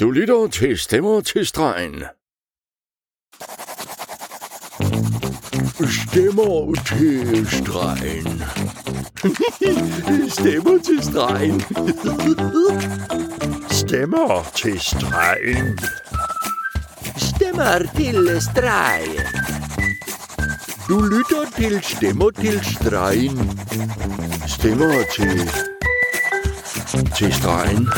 Du lytter til Stemmer til stregen. Stemmer til stregen. Stemmer til stregen. Stemmer til stregen. Stemmer til stregen. Du lytter til Stemmer til stregen. Stemmer til... til stregen.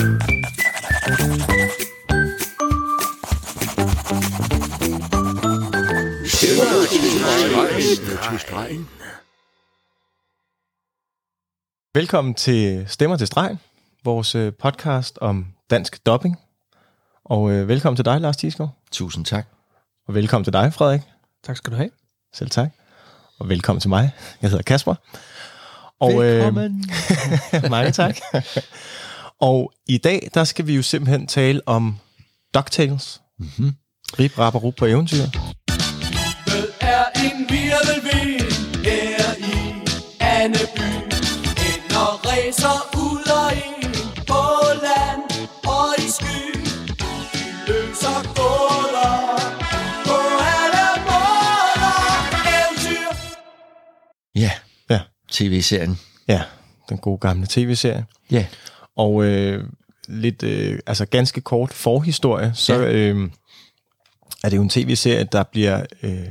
Til stregen. Velkommen til Stemmer til Stregen, vores øh, podcast om dansk dubbing. Og øh, velkommen til dig, Lars Thiesgaard. Tusind tak. Og velkommen til dig, Frederik. Tak skal du have. Selv tak. Og velkommen til mig. Jeg hedder Kasper. Og, Velkommen. Øh, mange tak. og i dag, der skal vi jo simpelthen tale om DuckTales. Mm-hmm. Rip, rap og rup på eventyr. En virvelvind her i Anneby. Ender racer ud og ind på land og i sky. De løser gåder på alle måder. Eventyr Ja, Ja, tv-serien. ja, den gode gamle tv-serie. Ja. Og øh, lidt, øh, altså ganske kort forhistorie, så Ja. øh, er det jo en tv-serie, der bliver øh,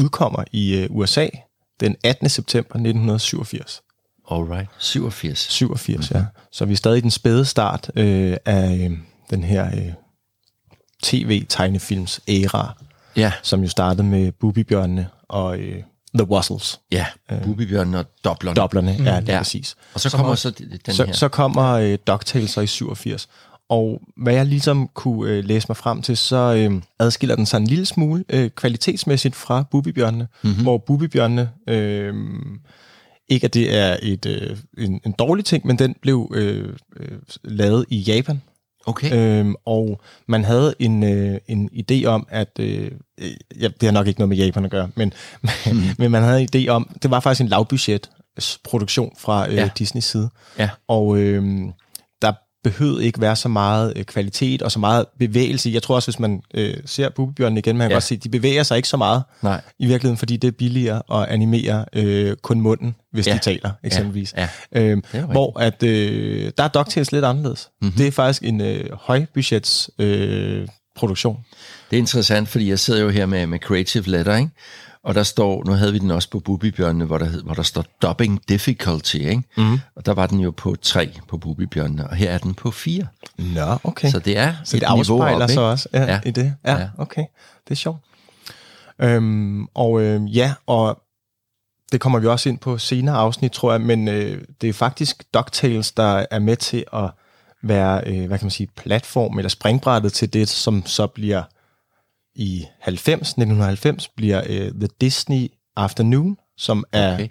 udkommer i øh, USA den 18. september 1987. Alright. 87. 87, ja. Så vi er stadig i den spæde start øh, af øh, den her øh, tv-tegnefilms æra, Ja, som jo startede med Bubibjørnene og øh, The Wuzzles. ja. Bubibjørnen og Doblerne. Doblerne, mm. ja, det er Ja. præcis. Og så kommer så den så, her. så kommer øh, DuckTales så i 87. Og hvad jeg ligesom kunne øh, læse mig frem til, så øh, adskiller den sig en lille smule øh, kvalitetsmæssigt fra Bubibjørnene, Mhm. mm-hmm. hvor Bubibjørnene, øh, ikke at det er et, øh, en, en dårlig ting, men den blev øh, øh, lavet i Japan. Okay. Øhm, og man havde en, øh, en idé om, at øh, øh, ja, det har nok ikke noget med Japan at gøre, men, mm. men man havde en idé om, det var faktisk en lavbudget produktion fra øh, Ja. Disneys side. Ja. Og øh, behøvede ikke være så meget øh, kvalitet og så meget bevægelse. Jeg tror også, hvis man øh, ser Bubibjørnen igen, man kan Ja. ja. godt se, de bevæger sig ikke så meget Nej. i virkeligheden, fordi det er billigere at animere øh, kun munden, hvis Ja. de taler, eksempelvis. Ja. Øhm, er jo hvor at, øh, der er DuckTales lidt anderledes. Mhm. Mm-hmm. Det er faktisk en øh, højbudgets øh, produktion. Det er interessant, fordi jeg sidder jo her med, med Creative Letter, ikke? Og der står, nu havde vi den også på Bubibjørnene, hvor der, hed, hvor der står Dubbing Difficulty, ikke? Mm. Og der var den jo på 3 på Bubibjørnene, og her er den på 4. Nå, okay. Så det er Så et det niveau op, ikke? også ja, Ja. i det. Ja, Ja. ja, okay. Det er sjovt. Øhm, og øh, ja, og det kommer vi også ind på senere afsnit, tror jeg, men øh, det er faktisk DuckTales, der er med til at være, øh, hvad kan man sige, platform eller springbrættet til det, som så bliver i 90, 1990, bliver øh, The Disney Afternoon, som er Okay.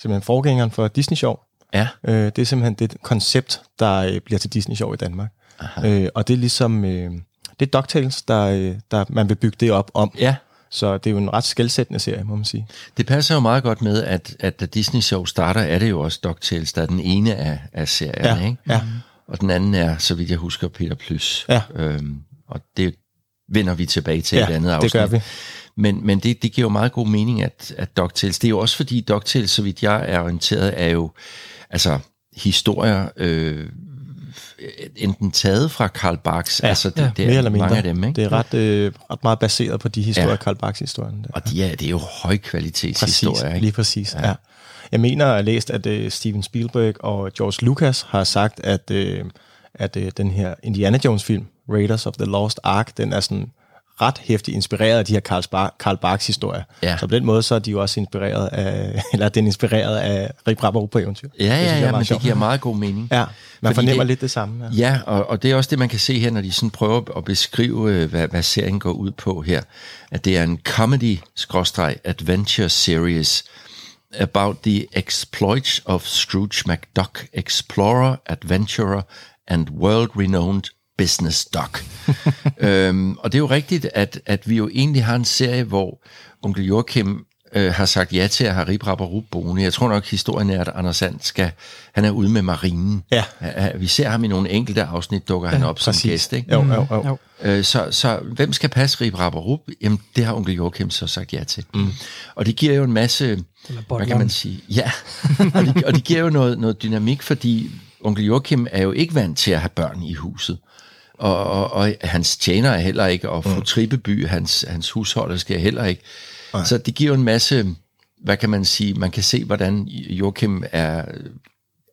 simpelthen forgængeren for Disney Show. Ja, Øh, det er simpelthen det koncept, der øh, bliver til Disney Show i Danmark. Øh, og det er ligesom, øh, det er DuckTales, der, øh, der man vil bygge det op om. ja. Så det er jo en ret skældsættende serie, må man sige. Det passer jo meget godt med, at, at da Disney Show starter, er det jo også DuckTales, der er den ene af, af serierne, Ja, ikke? ja. Og den anden er, så vidt jeg husker, Peter Plys. Ja. Øhm, og det vender vi tilbage til Ja, et andet det afsnit. gør vi. Men, men det, det giver jo meget god mening, at, at DuckTales, det er jo også fordi DuckTales, så vidt jeg er orienteret, er jo altså historier, øh, enten taget fra Karl Barks, Ja, altså det, ja, det er mere eller mindre. mange af dem, ikke? Det er ret, øh, ret meget baseret på de historier, Ja. Karl Barks historien. Der. Og de er, det er jo højkvalitetshistorier, ikke? lige præcis, ja. ja. Jeg mener, at jeg har læst, at uh, Steven Spielberg og George Lucas har sagt, at, uh, at uh, den her Indiana Jones-film, Raiders of the Lost Ark, den er sådan ret hæftigt inspireret af de her Karl, Bar- Karl Barks historier. Ja. Så på den måde, så er de jo også inspireret af, eller den er inspireret af Rip Rapper på eventyr. Ja, Det synes ja, ja, men det sjovt. giver meget god mening. Ja, man Fordi fornemmer det- lidt det samme. Ja. Ja, og, og det er også det, man kan se her, når de sådan prøver at beskrive, øh, hvad, hvad serien går ud på her. At det er en comedy-adventure series about the exploits of Scrooge McDuck, explorer, adventurer and world-renowned business duck. øhm, og det er jo rigtigt, at, at vi jo egentlig har en serie, hvor onkel Joachim øh, har sagt ja til at have Rip Rap og Rup boende. Jeg tror nok, historien er, at Anders Sand skal, han er ude med marinen. Ja. Ja, Vi ser ham i nogle enkelte afsnit, dukker han op som gæst. Ikke? Jo, jo, jo. Jo. Øh, så, så hvem skal passe Rip Rap og Rup? Jamen, det har onkel Joachim så sagt ja til. Mm. Og det giver jo en masse, hvad kan man sige? Ja, og det, og det giver jo noget, noget dynamik, fordi onkel Joachim er jo ikke vant til at have børn i huset. Og, og, og hans tjener er heller ikke, og fru Trippeby, hans, hans husholder, skal heller ikke. Så det giver jo en masse, hvad kan man sige, man kan se, hvordan Joachim er,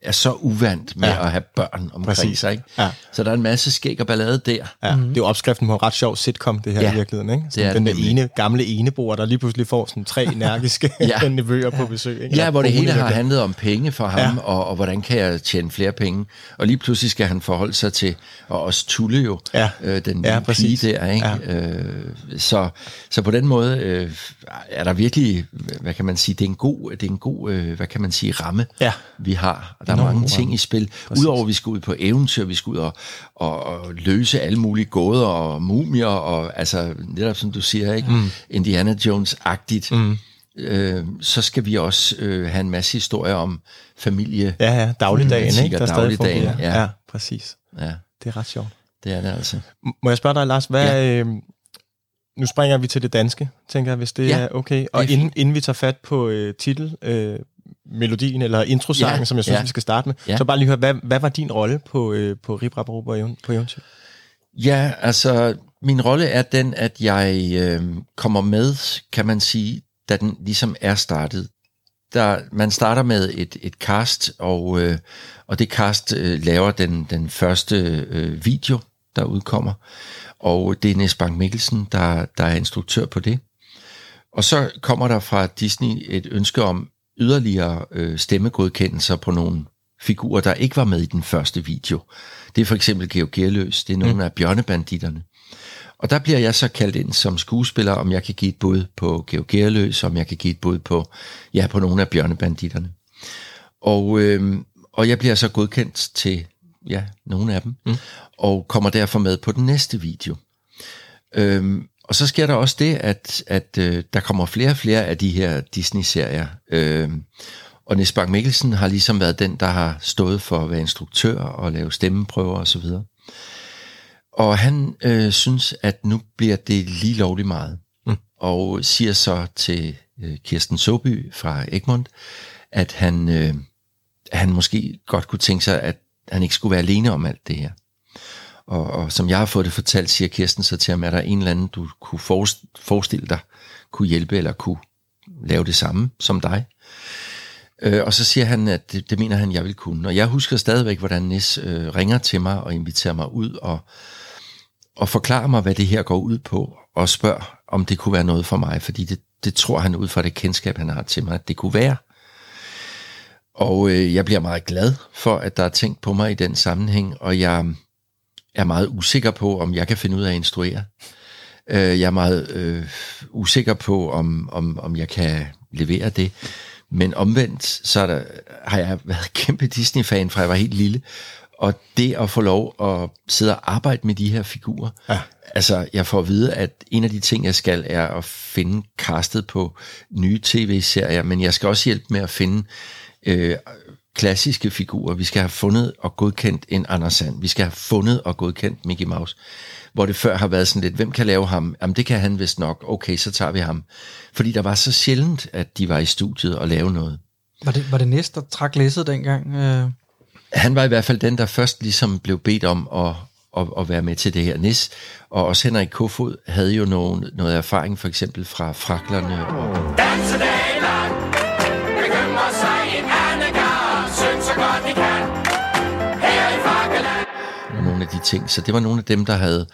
er så uvant med Ja. ja. at have børn omkring Præcis. sig. Ikke? Ja. Så der er en masse skæg og ballade der. Ja, mm. det er jo opskriften på en ret sjov sitcom, det her Ja, i virkeligheden. Ikke? det Sådan er den det ene, gamle eneboer, der lige pludselig får sådan tre energiske Ja. ja. nevøer på besøg. Ikke? Ja, Eller hvor det hele har handlet om penge for ham, Ja. ja. og, og hvordan kan jeg tjene flere penge. Og lige pludselig skal han forholde sig til, og også Tulle jo, Ja. øh, den Ja, ja, præcis. pige der. Ikke? Ja. Øh, så, så på den måde øh, er der virkelig, hvad kan man sige, det er en god, det er en god øh, hvad kan man sige, ramme, Ja. vi har. Der er mange ting i spil. Udover at vi skal ud på eventyr, vi skal ud og, og, og løse alle mulige gåder og mumier, og altså netop som du siger, ikke? Mm. Indiana Jones-agtigt. Mm øh, så skal vi også øh, have en masse historier om familie. Ja, ja, dagligdagen, Politik ikke? Der stadig dagligdagen, fungerer. ja. ja, præcis. Ja, Det er ret sjovt. det er det altså. Må jeg spørge dig, Lars, hvad... Ja. Øh, nu springer vi til det danske, tænker jeg, hvis det Ja, er okay. Og det er inden, inden vi tager fat på øh, titel, øh, melodien eller introsangen, Ja, som jeg synes, ja. vi skal starte med, Ja. så bare lige høre, hvad, hvad var din rolle på, øh, på Rip Rap på eventyr? Ja, altså min rolle er den, at jeg øh, kommer med, kan man sige, da den ligesom er startet. Der, man starter med et, et cast, og, øh, og det cast øh, laver den, den første øh, video, der udkommer. Og det er Niels Bank Mikkelsen, der, der er instruktør på det. Og så kommer der fra Disney et ønske om yderligere øh, stemmegodkendelser på nogle figurer, der ikke var med i den første video. Det er for eksempel Georg Gerløs, det er nogle mm. af bjørnebanditterne. Og der bliver jeg så kaldt ind som skuespiller, om jeg kan give et bud på Georg Gerløs, om jeg kan give et bud på, ja, på nogle af bjørnebanditterne. Og, øh, og jeg bliver så godkendt til, ja, nogle af dem, mm. og kommer derfor med på den næste video. Øhm, og så sker der også det, at, at øh, der kommer flere og flere af de her Disney-serier. Øhm, og Niels Bak Mikkelsen har ligesom været den, der har stået for at være instruktør og lave stemmeprøver osv. Og han øh, synes, at nu bliver det lige lovligt meget. Mm. Og siger så til øh, Kirsten Soby fra Egmont, at han, øh, han måske godt kunne tænke sig, at han ikke skulle være alene om alt det her. Og, og som jeg har fået det fortalt, siger Kirsten så til ham, at der er en eller anden, du kunne forestille dig, kunne hjælpe eller kunne lave det samme som dig. Øh, og så siger han, at det, det mener han, jeg vil kunne. Og jeg husker stadigvæk, hvordan Nis øh, ringer til mig og inviterer mig ud og, og forklarer mig, hvad det her går ud på, og spørger, om det kunne være noget for mig, fordi det, det tror han ud fra det kendskab, han har til mig, at det kunne være. Og øh, jeg bliver meget glad for, at der er tænkt på mig i den sammenhæng, og jeg er meget usikker på, om jeg kan finde ud af at instruere. Øh, jeg er meget øh, usikker på, om, om, om jeg kan levere det. Men omvendt, så er der, har jeg været kæmpe Disney-fan, fra jeg var helt lille. Og det at få lov at sidde og arbejde med de her figurer, Ja. altså jeg får at vide, at en af de ting, jeg skal, er at finde castet på nye tv-serier, men jeg skal også hjælpe med at finde øh, klassiske figurer. Vi skal have fundet og godkendt en Anders Sand. Vi skal have fundet og godkendt Mickey Mouse. Hvor det før har været sådan lidt, hvem kan lave ham? Jamen det kan han vist nok. Okay, så tager vi ham. Fordi der var så sjældent, at de var i studiet og lave noget. Var det, var det næste, der trak læsset dengang? Øh, Han var i hvert fald den, der først ligesom blev bedt om at, at, at være med til det her nis. Og også Henrik Kofod havde jo nogen, noget erfaring, for eksempel fra Fraklerne. Og, Dansedag af de ting. Så det var nogle af dem, der havde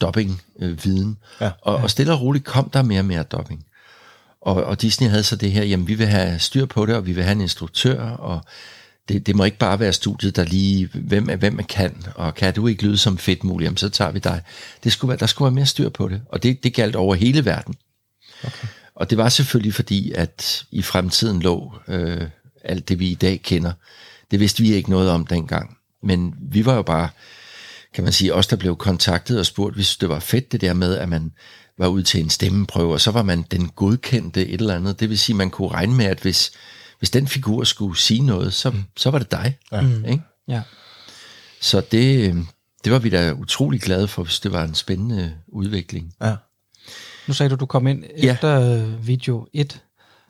dobbing-viden. Ja. og, og stille og roligt kom der mere og mere dobbing. Og, og Disney havde så det her, jamen vi vil have styr på det, og vi vil have en instruktør, og det, det må ikke bare være studiet, der lige, hvem er, hvem kan, og kan du ikke lyde som fedt muligt, jamen så tager vi dig. Det skulle være, der skulle være mere styr på det, og det, det galt over hele verden. Okay. Og det var selvfølgelig fordi, at i fremtiden lå øh, alt det, vi i dag kender. Det vidste vi ikke noget om dengang. Men vi var jo bare, kan man sige, os der blev kontaktet og spurgt, hvis det var fedt det der med, at man, var ude til en stemmeprøve, og så var man den godkendte et eller andet. Det vil sige, man kunne regne med, at hvis, hvis den figur skulle sige noget, så, mm. så var det dig. Ja. Ikke? Ja. Så det, det var vi da utrolig glade for, hvis det var en spændende udvikling. Ja. Nu sagde du, du kom ind Ja. efter øh, video 1.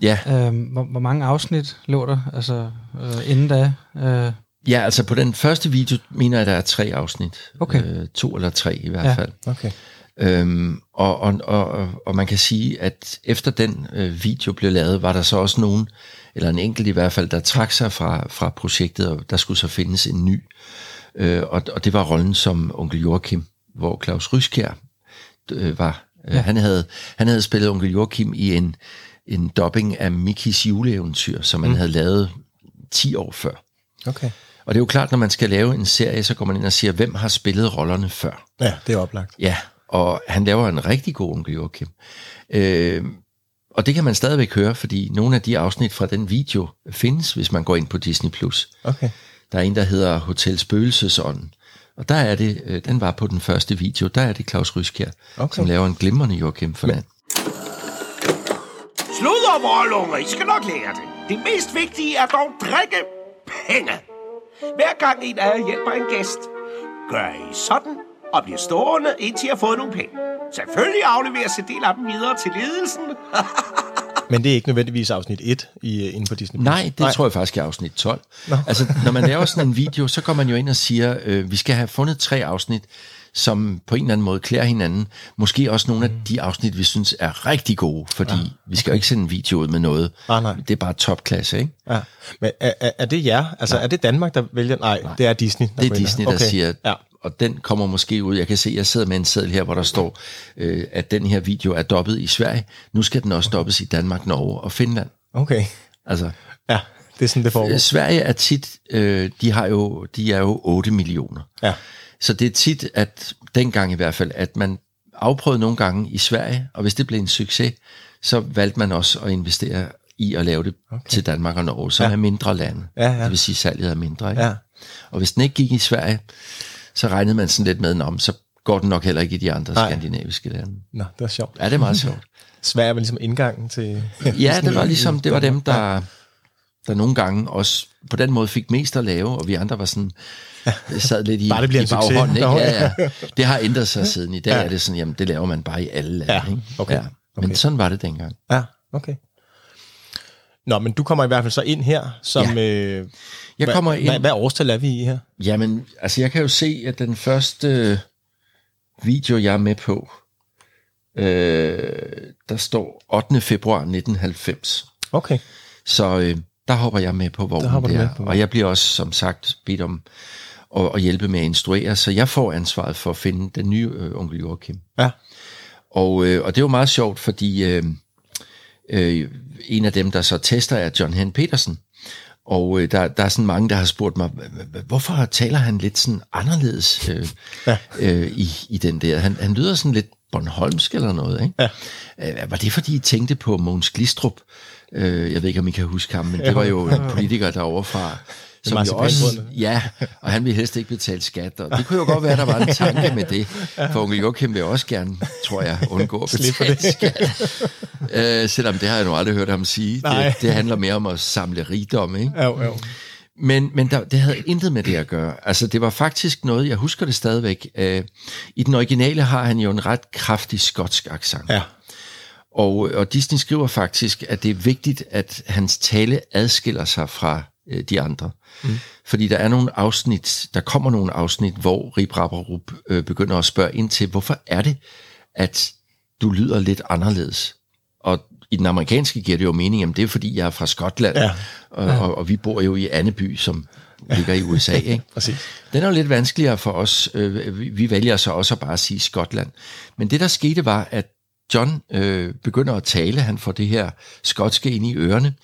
Ja, Øhm, hvor, hvor mange afsnit lå der, altså øh, inden da? Øh, ja, altså på den første video mener jeg, der er tre afsnit. Okay. Øh, to eller tre i hvert Ja. fald. Okay. Øhm, og, og, og, og man kan sige, at efter den øh, video blev lavet, var der så også nogen, eller en enkelt i hvert fald, der trak sig fra, fra projektet, og der skulle så findes en ny. Øh, og, og det var rollen som onkel Joachim, hvor Claus Ryskjær øh, var. Ja. Han, havde, han havde spillet onkel Joachim i en, en dubbing af Mickeys juleeventyr, som man mm. havde lavet 10 år før. Okay. Og det er jo klart, når man skal lave en serie, så går man ind og siger, hvem har spillet rollerne før? Ja, det er oplagt. Ja, og han laver en rigtig god onkel Joachim. Øh, og det kan man stadigvæk høre, fordi nogle af de afsnit fra den video findes, hvis man går ind på Disney+. Plus. Okay. Der er en, der hedder Hotel Spøgelsesånden. Og der er det, øh, den var på den første video, der er det Claus Ryskjær, Okay. som laver en glimrende Joachim for land. Sluddervorunger, I skal nok lære det. Det mest vigtige er dog drikke penge. Hver gang en af jer hjælper en gæst, gør I sådan og bliver stående, indtil I har fået nogle penge. Selvfølgelig afleveres en del af dem videre til ledelsen. Men det er ikke nødvendigvis afsnit 1 i, øh, inde på Disney+. Nej, det Nej. tror jeg faktisk er afsnit 12. No. Altså, når man laver sådan en video, så går man jo ind og siger, øh, vi skal have fundet tre afsnit, som på en eller anden måde klæder hinanden. Måske også nogle af de afsnit, vi synes er rigtig gode, fordi ja. vi skal jo ikke sende en video ud med noget. Ah, nej. Det er bare topklasse, ikke? Ja. Men er, er, er det jer? Altså, Nej. er det Danmark, der vælger? Nej, Nej. det er Disney. Der Det er Disney, der der siger, Ja. Og den kommer måske ud. Jeg kan se, jeg sidder med en seddel her, hvor der står, øh, at den her video er dobbet i Sverige. Nu skal den også dobbes i Danmark, Norge og Finland. Okay. Altså, Ja, det er sådan, det foregår. Sverige er tit, øh, de, har jo, de er jo 8 millioner. Ja. Så det er tit, at dengang i hvert fald, at man afprøvede nogle gange i Sverige, og hvis det blev en succes, så valgte man også at investere i at lave det okay. til Danmark og Norge, som ja. er mindre lande. Ja, ja. Det vil sige, at salget er mindre. Ikke? Ja. Og hvis den ikke gik i Sverige, så regnede man sådan lidt med, "Nå, men så går den nok heller ikke i de andre Nej. skandinaviske lande. Nå, det var sjovt. Ja, det er meget sjovt. Sverige var ligesom indgangen til... Ja, det var ligesom, det var dem, der, der nogle gange også på den måde fik mest at lave, og vi andre var sådan, sad lidt i, Bare det bliver i baghånden. Ikke? Ja, ja. Det har ændret sig siden. I dag Ja. er det sådan, jamen det laver man bare i alle lande. Ja, ikke? okay, Ja. Men okay. sådan var det dengang. Ja, okay. Nå, men du kommer i hvert fald så ind her, som... Ja. Øh, Jeg hvad, kommer ind- Hvad, hvad årstal er vi i her? Jamen, altså jeg kan jo se, at den første video, jeg er med på, øh, der står 8. februar 1990. Okay. Så øh, der hopper jeg med på vognen Der der. med på og jeg bliver også, som sagt, bedt om at, at hjælpe med at instruere, så jeg får ansvaret for at finde den nye øh, onkel Joachim. Ja. Og, øh, og det er jo meget sjovt, fordi øh, øh, en af dem, der så tester, er John Hen Petersen. Og øh, der, der er sådan mange, der har spurgt mig, "H- h- hvorfor taler han lidt sådan anderledes øh, Ja. øh, i, i den der? Han, han lyder sådan lidt Bornholmsk eller noget, ikke? Ja. Øh, var det, fordi I tænkte på Mogens Glistrup? Øh, jeg ved ikke, om I kan huske ham, men det var jo en politiker derovre fra, som jo også, ja, og han ville helst ikke betale skat, og det kunne jo godt være, der var en tanke med det, for onkel Joachim vil også gerne, tror jeg, undgå at betale skat. Øh, selvom det har jeg nu aldrig hørt ham sige. Nej. Det, det handler mere om at samle rigdom, ikke? Jo, jo. Men, men der, det havde intet med det at gøre. Altså, det var faktisk noget, jeg husker det stadigvæk. Øh, I den originale har han jo en ret kraftig skotsk accent. Ja. Og, og Disney skriver faktisk, at det er vigtigt, at hans tale adskiller sig fra øh, de andre. Mm. Fordi der er nogle afsnit, der kommer nogle afsnit, hvor Rip Rapperup øh, begynder at spørge ind til, hvorfor er det, at du lyder lidt anderledes? Og i den amerikanske giver det jo mening, at det er fordi, jeg er fra Skotland, Ja. og, og, og vi bor jo i Anneby, som ligger i USA. Ikke? Præcis. Den er jo lidt vanskeligere for os. Øh, vi- Vi vælger så også at bare sige Skotland. Men det, der skete, var, at John øh, begynder at tale. Han får det her skotske ind i ørerne.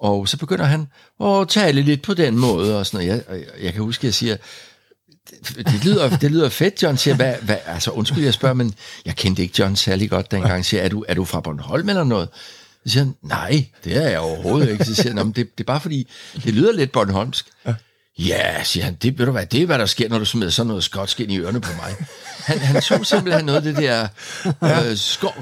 Og så begynder han at tale lidt på den måde. Og sådan noget. Jeg, jeg, jeg kan huske, at jeg siger, det, det, lyder, det lyder fedt, John siger, hvad, hvad, altså undskyld, jeg spørger, men jeg kendte ikke John særlig godt dengang. Siger, er du, er du fra Bornholm eller noget? Så siger han, nej, det er jeg overhovedet ikke. Så siger han, men det, det er bare fordi, det lyder lidt Bornholmsk. Ja, siger han, det, ved du hvad, det er, hvad der sker, når du smider sådan noget skotsk ind i ørerne på mig. Han, han tog simpelthen noget af det der øh, skov,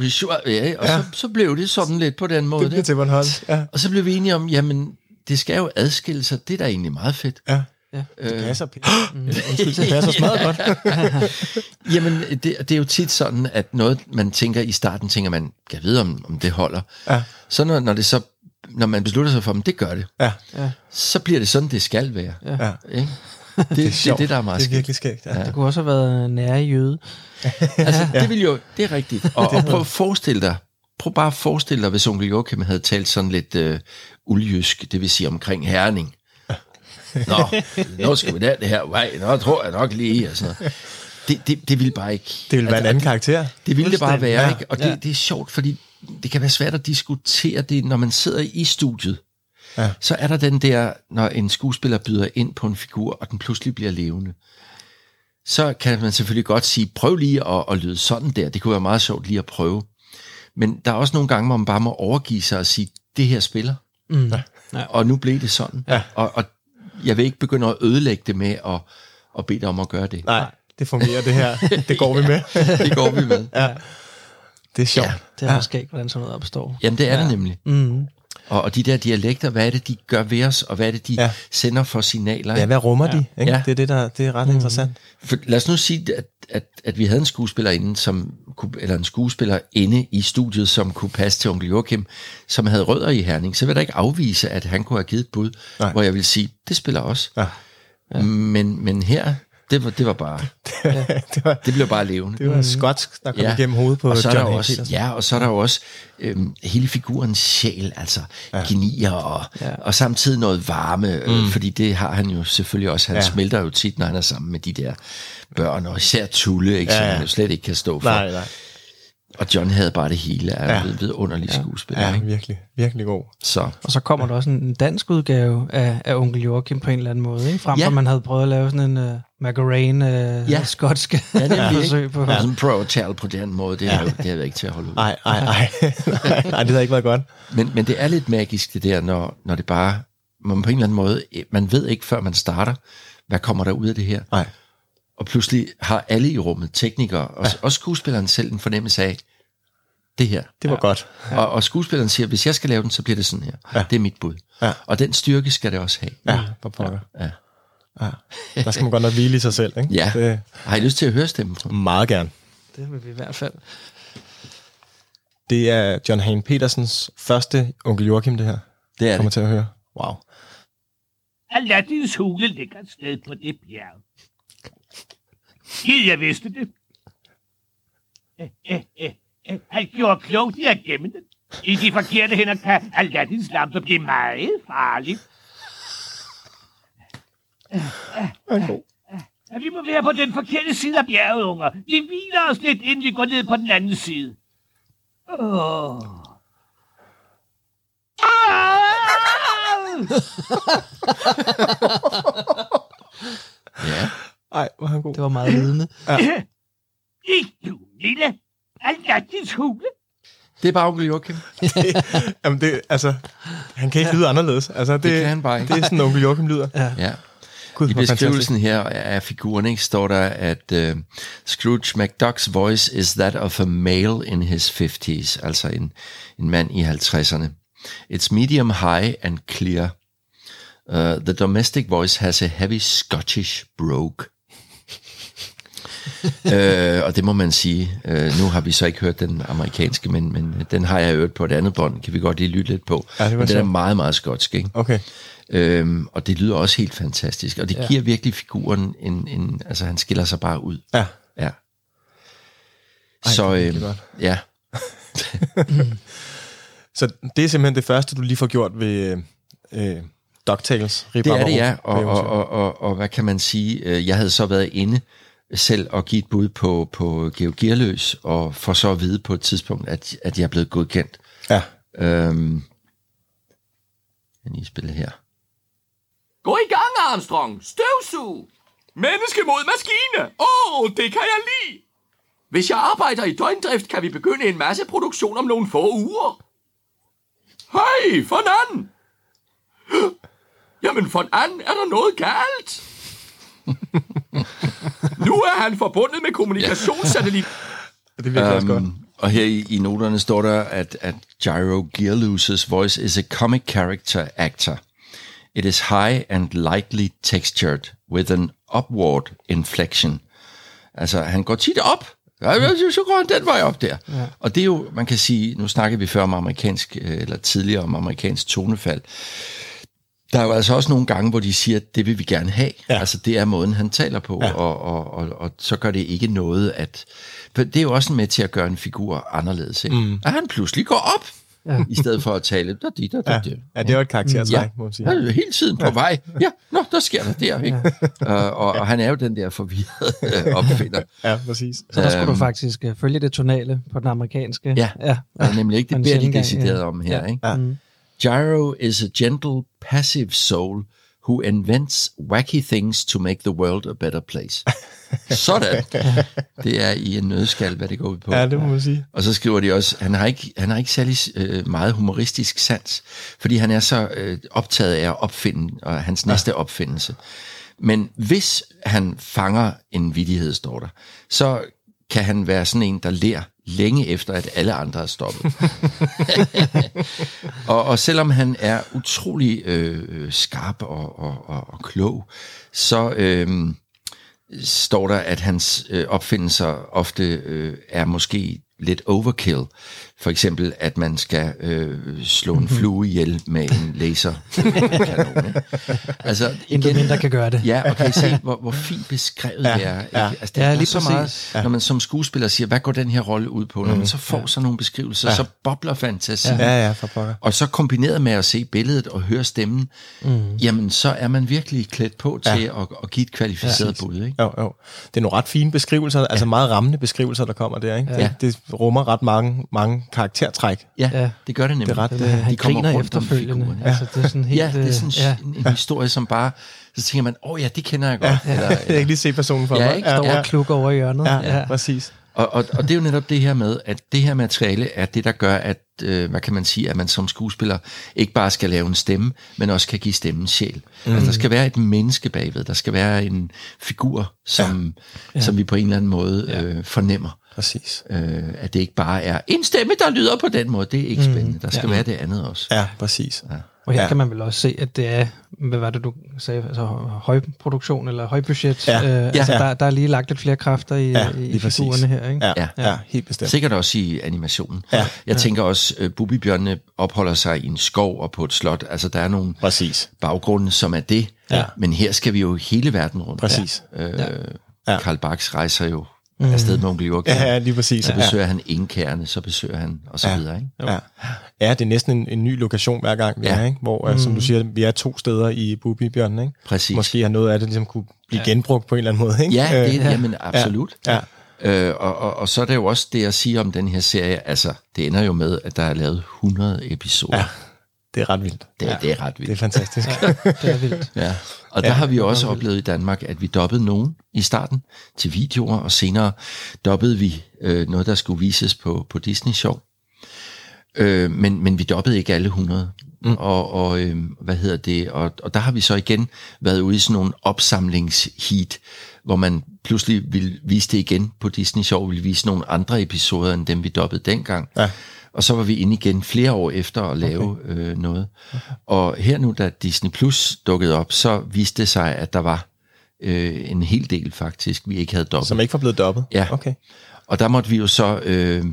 ja, og så, så blev det sådan lidt på den måde. Det bliver til Bornholm. Ja, Og så blev vi enige om, jamen, det skal jo adskille sig. Det er da egentlig meget fedt. ja. Ja. Det passer, Peter. Undskyld, det passer smadret godt. Jamen, det, det er jo tit sådan, at noget, man tænker i starten, tænker man, kan vide, om, om det holder. Ja. Så når, når det så når man beslutter sig for, at det gør det, Ja, så bliver det sådan, det skal være. ja. Ikke? Det, det, er sjovt. det, der er meget Det er virkelig skægt. Ja. Det kunne også have været nære jøde. Altså, det vil jo, det er rigtigt. Og, og prøv at forestille dig, prøv bare at forestille dig, hvis onkel Joachim havde talt sådan lidt øh, uljysk, det vil sige omkring herning. Nå, nu skal vi der det her vej, nå tror jeg nok lige, og sådan noget. Det, det, det ville bare ikke... Det ville være en anden karakter. Det ville det bare være, ja. ikke? Og det, det er sjovt, fordi det kan være svært at diskutere det, når man sidder i studiet. Ja. Så er der den der, når en skuespiller byder ind på en figur, og den pludselig bliver levende. Så kan man selvfølgelig godt sige, prøv lige at, at lyde sådan der. Det kunne være meget sjovt lige at prøve. Men der er også nogle gange, hvor man bare må overgive sig og sige, det her spiller. Mm. Ja. Og nu blev det sådan. Ja. Og, og jeg vil ikke begynde at ødelægge det med at, at bede dig om at gøre det. Nej, det fungerer det her. Det går vi med. Det går vi med. Ja. Det er sjovt. Ja. Det er også skægt, hvordan sådan noget opstår. Jamen, det er ja. det nemlig. Mm. Og, og de der dialekter, hvad er det, de gør ved os, og hvad er det, de Ja. ja. sender for signaler? Ja, hvad rummer de? Ikke? Ja. Det er det, der det er ret interessant. For, lad os nu sige, at, at, at vi havde en skuespillerinde, som kunne, eller en skuespiller inde i studiet, som kunne passe til onkel Joachim, som havde rødder i Herning, så vil jeg da ikke afvise, at han kunne have givet et bud. Nej. hvor jeg vil sige, det spiller også. Ja. Ja. Men, men her, det var, det var bare, det, var, det blev bare levende. det var skotsk, der kom ja. igennem hovedet på og så er John der også, Petersen. Ja, og så er der jo også øhm, hele figurens sjæl, altså ja. genier og, Ja. ja. og samtidig noget varme, øh, mm. fordi det har han jo selvfølgelig også. Han Ja. ja. smelter jo tit, når han er sammen med de der børn, og især Tulle, ikke, Ja, som ja. han jo slet ikke kan stå for. Nej, nej. Og John havde bare det hele, er Ja. ja. vidunderlig ja. skuespiller. Ja, Ja. Ikke? virkelig, virkelig god. Så Og så kommer der også en dansk udgave af, af Onkel Joachim på en eller anden måde, ikke? Frem for, Ja. at man havde prøvet at lave sådan en uh, Macarene uh, Ja. skotske Ja, det er forsøg på. ja. sådan prøve at tale på den måde, det, er jo, det er ikke til at holde ud. Nej, nej, nej. nej, det havde ikke været godt. Men, men det er lidt magisk det der, når, når det bare, man på en eller anden måde, man ved ikke før man starter, hvad kommer der ud af det her. Nej. Og pludselig har alle i rummet, teknikere, og, ja. og skuespilleren selv en fornemmelse af, det her. Det var ja. godt. Ja. Og, og skuespilleren siger, hvis jeg skal lave den, så bliver det sådan her. Ja. Ja. Det er mit bud. Ja. Og den styrke skal det også have. Ja, på pokker. Ja. Ja. Der skal man godt nok hvile i sig selv, ikke? Ja. Det, Har I lyst til at høre stemmen? meget gerne. Det vil vi i hvert fald. Det er John Hane Petersens første onkel Joachim, det her. Det er Kommer det. til at høre. Wow. Aladdins hule ligger et sted på det bjerg. Gid jeg vidste det. Eh, eh, eh, eh, Han gjorde klogt i at gemme den. I de forkerte hænder kan Aladdins lampe blive meget farlig. Ja, Vi må være på den forkerte side af bjerget, unger. Vi hviler os lidt, inden vi går ned på den anden side. Åh. Ah! Ja. Ej, hvor han god. Det var meget. Aladdins hule. Det er bare onkel Joachim. Jamen, det, altså, han kan ikke lyde anderledes. Altså, det, Det kan han bare ikke. Det er sådan, onkel Joachim lyder. Ja. Ja. Gud, I beskrivelsen her af figuren ikke, står der, at uh, Scrooge McDuck's voice is that of a male in his 50s, altså en, en mand i 50'erne. It's medium high and clear. Uh, the domestic voice has a heavy Scottish brogue. Uh, og det må man sige. Uh, nu har vi så ikke hørt den amerikanske, men, men den har jeg hørt på et andet bånd. Kan vi godt lige lytte lidt på. Ja, det men den er meget, meget skotsk, ikke? Okay. Øhm, og det lyder også helt fantastisk, og det ja. giver virkelig figuren en, en, altså han skiller sig bare ud. Ja. Ja. Ej, så det virkelig godt. ja, Så det er simpelthen det første, du lige får gjort ved øh, DuckTales. Rip det er det ja, og, og, og, og, og hvad kan man sige, øh, jeg havde så været inde selv og give et bud på, på Georg Gearløs, og for så at vide på et tidspunkt, at, at jeg er blevet godkendt. Ja. Øhm, jeg lige spille her. Gå i gang, Armstrong. Støvsug. Menneske mod maskine. Åh, oh, det kan jeg lide. Hvis jeg arbejder i døgndrift, kan vi begynde en masse produktion om nogle få uger. Hej, fornan. Jamen for anden er der noget galt. nu er han forbundet med kommunikationssatellit. Det virker um, også godt. Og her i, i noterne står der, at, at Gyro Gearloose's voice is a comic character actor. It is high and lightly textured with an upward inflection. Altså, han går tit op. Ja, så går han den vej op der. Ja. Og det er jo, man kan sige, nu snakker vi før om amerikansk, øh, eller tidligere om amerikansk tonefald. Der er jo altså også nogle gange, hvor de siger, at det vil vi gerne have. Ja. Altså, det er måden, han taler på, ja. og, og, og, og så gør det ikke noget, at... For det er jo også med til at gøre en figur anderledes, ikke? Mm. At han pludselig går op, ja. i stedet for at tale... Da, da, da, da, Ja, ja, det er jo et karaktertræk, Ja. må man sige. Han er jo hele tiden på vej. Ja, nå, der sker der der, ikke? Uh, og, og han er jo den der forvirrede opfinder. Ja, præcis. Så der skulle Øhm. du faktisk øh, følge det tonale på den amerikanske. Ja, ja. Og nemlig ikke, En det beder de decideret ja. om her, Ja. ikke? Ja. Mm. Gyro is a gentle, passive soul who invents wacky things to make the world a better place. Sådan. Det er i en nødskal, hvad det går ud på. Ja, det må man sige. Og så skriver de også, han har ikke, han har ikke særlig øh, meget humoristisk sans, fordi han er så øh, optaget af at opfinde, og hans næste opfindelse. Men hvis han fanger en vidighed, står der, så kan han være sådan en, der lærer længe efter, at alle andre er stoppet. og, og selvom han er utrolig øh, skarp og, og, og, og klog, så øh, står der, at hans øh, opfindelser ofte øh, er måske lidt overkill. For eksempel, at man skal øh, slå en flue ihjel med en laser. altså, Intet mindre kan gøre det. Ja, og kan I se, hvor, hvor fint beskrevet ja, det er? Ikke? ja. Altså, det Ja, er lige så meget, præcis. når man som skuespiller siger, hvad går den her rolle ud på? Når man så får sådan nogle beskrivelser, så bobler fantasien. Ja, ja, for pokker. Og så kombineret med at se billedet og høre stemmen, mm. jamen så er man virkelig klædt på til at, at give et kvalificeret ja, bud. Ikke? Jo, jo. Det er nogle ret fine beskrivelser, altså meget rammende beskrivelser, der kommer der. Ikke? Ja. Det, det rummer ret mange, mange karaktertræk. Ja, Ja. det gør det nemlig. Det er ret, Den, øh, han de kommer griner rundt om efterfølgende. figurerne. Altså, det er sådan helt... Ja, det er sådan øh, ja. en, en historie, som bare... Så tænker man, åh oh, ja, det kender jeg godt. Ja, eller, Jeg kan lige se personen for Ja, mig. ikke? Står ja, over i hjørnet. ja, ja, præcis. Og, og, og det er jo netop det her med, at det her materiale er det, der gør, at, øh, hvad kan man sige, at man som skuespiller ikke bare skal lave en stemme, men også kan give stemmen sjæl. Mm. Altså, der skal være et menneske bagved, der skal være en figur, som, ja. som vi på en eller anden måde øh, fornemmer. Præcis. Øh, at det ikke bare er en stemme, der lyder på den måde. Det er ikke spændende. Der skal ja. være det andet også. Ja, præcis. Ja. Og her Ja. ja. kan man vel også se, at det er, hvad var det du sagde, altså højproduktion eller højbudget. Ja. Øh, altså, Ja. Der, der er lige lagt lidt flere kræfter i, Ja, ja, i figurerne her. Ikke? Ja, Ja. ja. ja, helt bestemt. Sikkert også i animationen. Ja. Jeg tænker også, at Bubibjørnene opholder sig i en skov og på et slot. Altså, der er nogle Præcis. baggrunde, som er det. Ja. Men her skal vi jo hele verden rundt. Præcis. Øh, Ja. ja. Karl Barks rejser jo afsted med onkel Joachim. Ja, ja, lige præcis. Så Ja. besøger han Inkærne, så besøger han, og så Ja. videre. Ikke? Ja. ja, det er næsten en, en ny lokation hver gang, vi Ja. er, ikke? hvor, mm. som du siger, vi er to steder i Bubibjørnen. Ikke? Præcis. Måske har noget af det ligesom kunne blive ja. genbrugt på en eller anden måde. Ikke? Ja, det er, Øh, jamen absolut. Ja. Øh, og, og, og så er det jo også det at sige om den her serie, altså det ender jo med, at der er lavet 100 episoder. Ja. Ja. Det er ret vildt. Det, ja. det er ret Det er vildt. fantastisk. Det er vildt. Ja. Og der Ja, har vi også meget vildt. oplevet i Danmark, at vi dobbede nogen i starten til videoer, og senere dobbede vi øh, noget, der skulle vises på, på Disney Show. Øh, men, men vi dobbede ikke alle 100. Mm. Og, og øh, hvad hedder det? Og, og der har vi så igen været ude i sådan nogle opsamlingsheat, hvor man pludselig vil vise det igen på Disney Show, vil vise nogle andre episoder, end dem vi dobbede dengang. Ja. Og så var vi inde igen flere år efter at lave okay. øh, noget. Okay. Og her nu, da Disney Plus dukkede op, så viste det sig, at der var øh, en hel del faktisk, vi ikke havde dobbelt. Som ikke var blevet dobbet? Ja. Okay. Og der måtte vi jo så øh,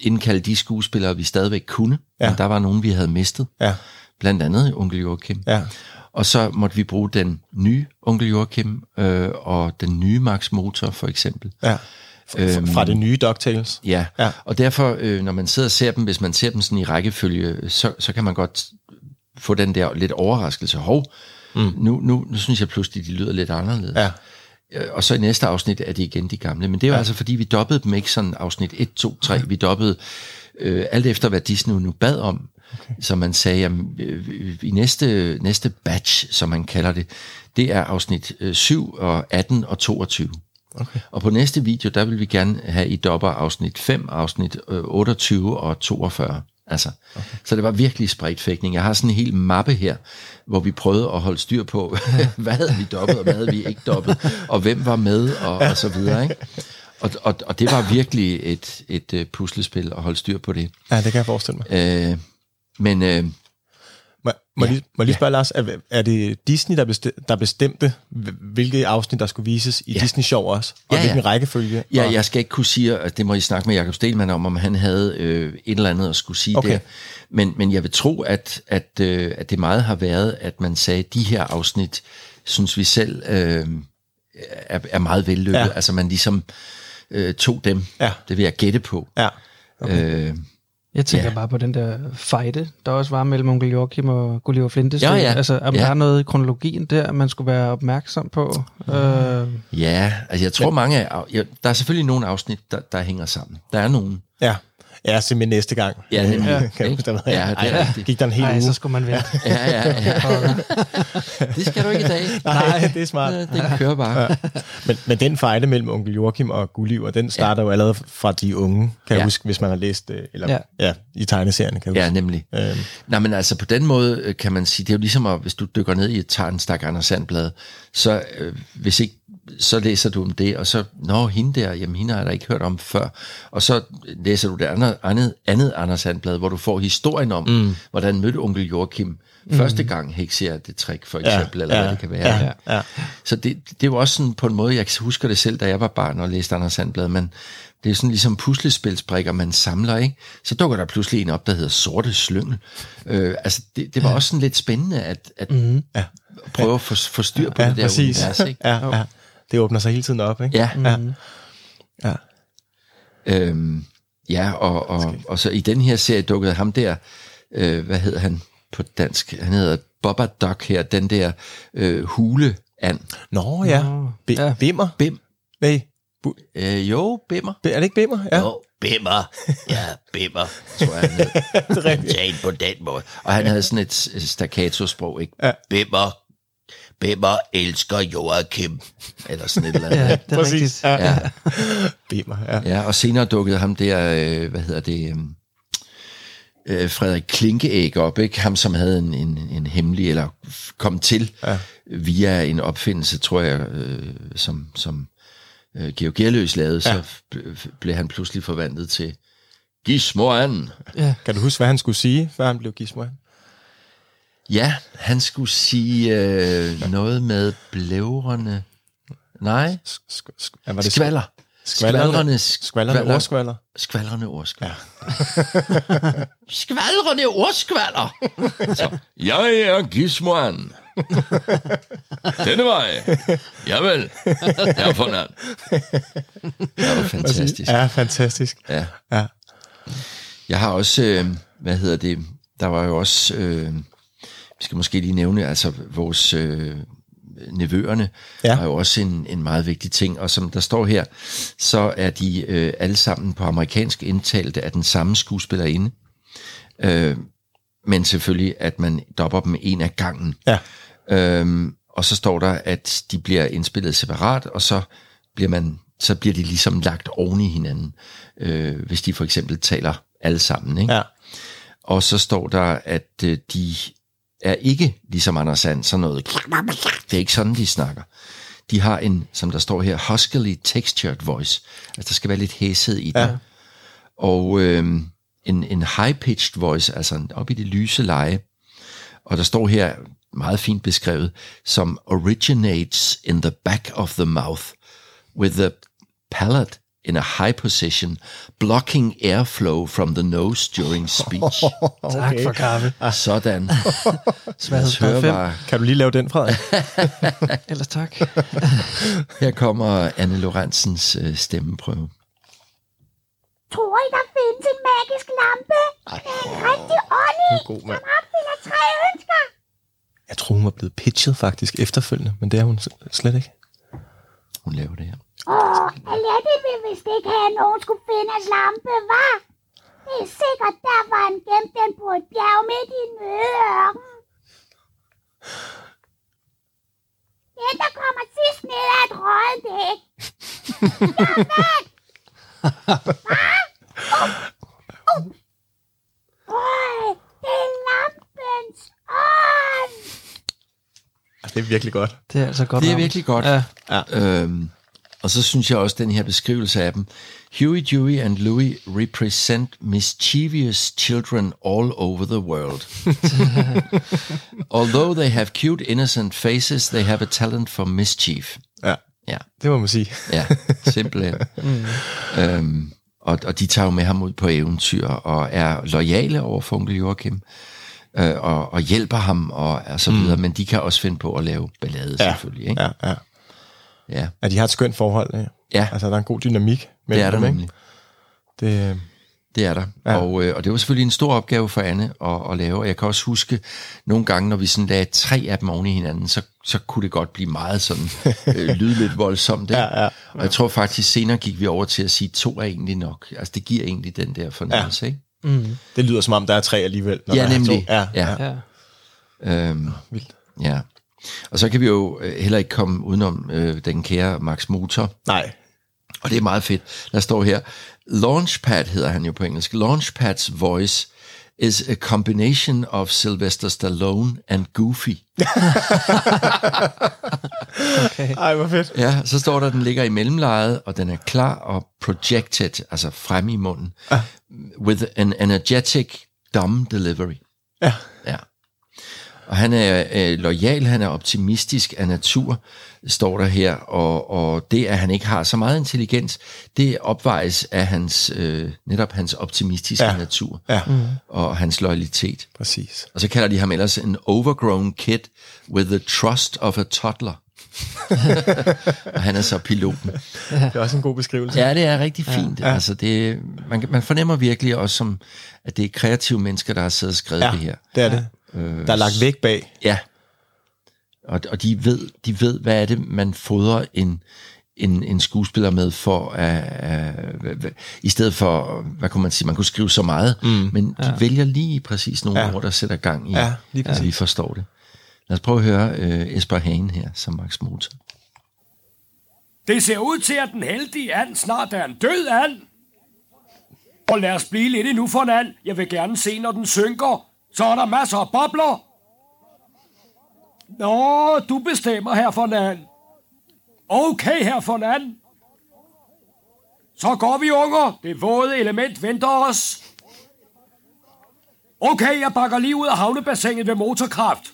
indkalde de skuespillere, vi stadigvæk kunne. Ja. Men der var nogen, vi havde mistet. Ja. Blandt andet onkel Joachim. Ja. Og så måtte vi bruge den nye onkel Joachim øh, og den nye Max Motor for eksempel. Ja. Øhm, fra det nye DuckTales. Ja, Ja. og derfor, øh, når man sidder og ser dem, hvis man ser dem sådan i rækkefølge, så, så kan man godt få den der lidt overraskelse. Hov, mm. nu, nu, nu synes jeg pludselig, de lyder lidt anderledes. Ja. Øh, Og så i næste afsnit er det igen de gamle. Men det er jo ja. altså, fordi vi dobbede dem ikke sådan afsnit 1, 2, 3. Vi dobbede øh, alt efter, hvad Disney nu bad om. Okay. Så man sagde, jamen, øh, i næste, næste batch, som man kalder det, det er afsnit øh, 7 og 18 og 22. Okay. Og på næste video, der vil vi gerne have i dopper afsnit 5, afsnit øh, 28 og 42. Altså, okay. Så det var virkelig spredtfægtning. Jeg har sådan en hel mappe her, hvor vi prøvede at holde styr på, hvad havde vi dobbet, og hvad havde vi ikke dobbet, og hvem var med, og, og så videre. Ikke? Og, og, og det var virkelig et, et øh, puslespil at holde styr på det. Ja, det kan jeg forestille mig. Øh, men øh, Må, må, Ja. ja. lige, må lige spørge, Lars, er, er det Disney, der, bestem, der bestemte, hvilke afsnit, der skulle vises i Ja. ja. Disney Show også? Og Ja, ja, ja. hvilken rækkefølge? Ja, og, jeg skal ikke kunne sige, at det må I snakke med Jakob Stelman om, om han havde øh, et eller andet at skulle sige Okay. der. Men, men jeg vil tro, at, at, øh, at det meget har været, at man sagde, at de her afsnit, synes vi selv, øh, er, er meget vellykket. Ja. Ja. Altså man ligesom øh, tog dem. Ja. Det vil jeg gætte på. Ja. Okay. Øh, Jeg tænker Ja. bare på den der fejde, der også var mellem onkel Joachim og Gulliver Flintes. Ja, ja. Altså, om Ja. der er noget i kronologien der, man skulle være opmærksom på. Øh, ja, altså jeg tror mange af, der er selvfølgelig nogle afsnit, der, der hænger sammen. Der er nogen. ja. Ja, simpelthen næste gang. Ja, nemlig. kan jeg Ikke? huske, der var- Ja, det er Ej. Gik der en hel nej, uge? så skulle man vente. Ja, ja, ja. Det skal du ikke i dag. Nej, det er smart. Det, det kører bare. Ja. Men, men den fejde mellem onkel Joachim og Gulliver, den starter ja. jo allerede fra de unge, kan ja. Jeg huske, hvis man har læst, øh, eller ja, Ja. i tegneserien, kan jeg Ja, huske. nemlig. Øhm, Nej, men altså på den måde øh, kan man sige, det er jo ligesom, at hvis du dykker ned i et tager en stak Anders Sandblad, så øh, hvis ikke så læser du om det, og så, nå, hende der, jamen hende har jeg da ikke hørt om før. Og så læser du det andet, andet, andet Anders Sandblad, hvor du får historien om, mm. hvordan mødte onkel Joachim første gang hekser det trick, for eksempel, ja, eller ja, hvad det kan være. Ja, ja. Så det, det jo også sådan på en måde, jeg husker det selv, da jeg var barn og læste Anders Sandblad, men det er sådan ligesom puslespilsbrikker, man samler, ikke? Så dukker der pludselig en op, der hedder Sorte Slyngel. Øh, altså, det, det var også sådan lidt spændende at, at mm-hmm. Ja. prøve at få, få styr på ja, det der præcis. univers, ikke? Ja, ja. Det åbner sig hele tiden op, ikke? Ja, Ja. ja. øhm, ja og, og, og så i den her serie dukkede ham der, øh, hvad hedder han på dansk? Han hedder Bobba Duck her, den der øh, hule and. Nå ja. Be- ja. Bimmer? Bim. Nej, Øh, jo, Bimmer. er det ikke Bimmer? Ja, Jo, Bimmer. Ja, Bimmer, tror jeg, han hed. det er rigtigt. Tjent på den måde. Og han havde sådan et staccato-sprog, ikke? Ja. Bimmer, Bimmer elsker Joachim. Eller sådan et eller andet. Ja, det er Præcis. rigtigt. Ja. Ja, Bimmer, ja. ja, og senere dukkede ham der, øh, hvad hedder det, øhm, øh, Frederik Klinkeæg op, ikke? Ham, som havde en, en, en hemmelig, eller kom til ja. via en opfindelse, tror jeg, øh, som, som øh, Georg Gerløs lavede, ja. så blev han pludselig forvandlet til Gismoan. Ja. Kan du huske, hvad han skulle sige, før han blev gismor? Ja, han skulle sige øh, noget med blævrende... Nej, Sk- sk- sk- ja, var det skvalder. Skvaldrende, Skvaldrende ordskvalder. Skvaldrende ordskvalder. Ja. Skvaldrende ordskvalder. Så, jeg er Gismoan. Denne vej. Javel. Herr von An. Det var fantastisk. Ja, fantastisk. Ja. Ja. Jeg har også, øh, hvad hedder det, der var jo også, øh, vi skal måske lige nævne, altså vores øh, nevøerne Ja. er jo også en, en meget vigtig ting, og som der står her, så er de øh, alle sammen på amerikansk indtalte af den samme skuespillerinde, øh, men selvfølgelig, at man dopper dem en af gangen. Ja. Øhm, og så står der, at de bliver indspillet separat, og så bliver man så bliver de ligesom lagt oven i hinanden, øh, hvis de for eksempel taler alle sammen. Ikke? Ja. Og så står der, at øh, de er ikke ligesom Anders Sand, sådan noget. Det er ikke sådan, de snakker. De har en, som der står her, huskily textured voice. Altså, der skal være lidt hæshed i den. Ja. Og øh, en, en high-pitched voice, altså op i det lyse leje. Og der står her, meget fint beskrevet, som originates in the back of the mouth, with the palate in a high position, blocking airflow from the nose during speech. Tak for kaffe. Sådan. Sværhedsgrad Hør 5. bare. Kan du lige lave den, Frederik? Ellers tak. Her kommer Anne Lorentzens øh, stemmeprøve. Tror I, der findes en magisk lampe? Med en rigtig ånd i, God mand. som opfylder tre ønsker? Jeg tror, hun var blevet pitchet faktisk efterfølgende, men det er hun slet ikke. Hun laver det her. Åh, Aladdin ville vist ikke have, at nogen skulle finde hans lampe, var? Det er sikkert derfor, han gemte den på et bjerg midt i en ørken. Den, der kommer sidst ned af et rådent æg. Jamen! Hvad? Uh, uh. Øj, det er lampens ånd! Det er virkelig godt. Det er altså godt Det er virkelig godt. Ja. Ja. Øhm, og så synes jeg også, den her beskrivelse af dem. Huey, Dewey and Louie represent mischievous children all over the world. Although they have cute, innocent faces, they have a talent for mischief. Ja, Ja, det må man sige. ja, simpelthen. mm. øhm, og, og de tager jo med ham ud på eventyr og er lojale over for onkel Joachim. Øh, og, og hjælper ham og, og så videre, mm. men de kan også finde på at lave ballade Ja, selvfølgelig. Ikke? ja, ja. Ja. Ja, de har et skønt forhold. Ja. Ja. Altså, der er en god dynamik Det er der dem, ikke? Det, øh, Det er der. Ja. Ja. Og, øh, og det var selvfølgelig en stor opgave for Anne at, at lave. Og jeg kan også huske, nogle gange, når vi sådan lagde tre af dem oven i hinanden, så, så kunne det godt blive meget sådan øh, lydligt voldsomt. Ikke? Ja, ja. Og jeg tror faktisk, senere gik vi over til at sige, at to er egentlig nok. Altså det giver egentlig den der fornemmelse. Ja. Ikke? Mm. det lyder som om, der er tre alligevel. Når Ja, der er nemlig. To. Ja, Ja. ja. Ja. Øhm, Vildt. ja. Og så kan vi jo øh, heller ikke komme udenom øh, den kære Max Motor. Nej, Og det er meget fedt. Der står her, Launchpad hedder han jo på engelsk. Launchpad's voice is a combination of Sylvester Stallone and Goofy. Ej, hvor fedt. Ja, så står der, at den ligger i mellemlejet, og den er klar og projected, altså frem i munden, Ah. with an energetic dumb delivery. Ja. Ja. Og han er øh, lojal, han er optimistisk af natur, står der her, og, og det, at han ikke har så meget intelligens, det opvejes af hans, øh, netop hans optimistiske Ja. natur Ja, mm. og hans loyalitet. præcis. Og så kalder de ham ellers en overgrown kid with the trust of a toddler. og han er så piloten. Det er også en god beskrivelse. Ja, det er rigtig fint. Ja. Altså det, man, man fornemmer virkelig også, som, at det er kreative mennesker, der har siddet og skrevet ja det her. det er det. Øh, Der er lagt væk bag. Ja. Og, og de, ved, de ved, hvad er det, man fodrer en, en, en skuespiller med for at, uh, i stedet for, hvad kunne man sige, man kunne skrive så meget, mm. men de ja. vælger lige præcis nogle Ja. ord, der sætter gang i, Ja, lige så vi forstår det. Lad os prøve at høre uh, Esper Hagen her, som Max Motor. Det ser ud til, at den heldige and snart er en død and. Og lad os blive lidt endnu for en and. Jeg vil gerne se, når den synker. Så er der masser af bobler. Nå, du bestemmer her for land. Okay, her for land. Så går vi, unger. Det våde element venter os. Okay, jeg bakker lige ud af havnebassinet ved motorkraft.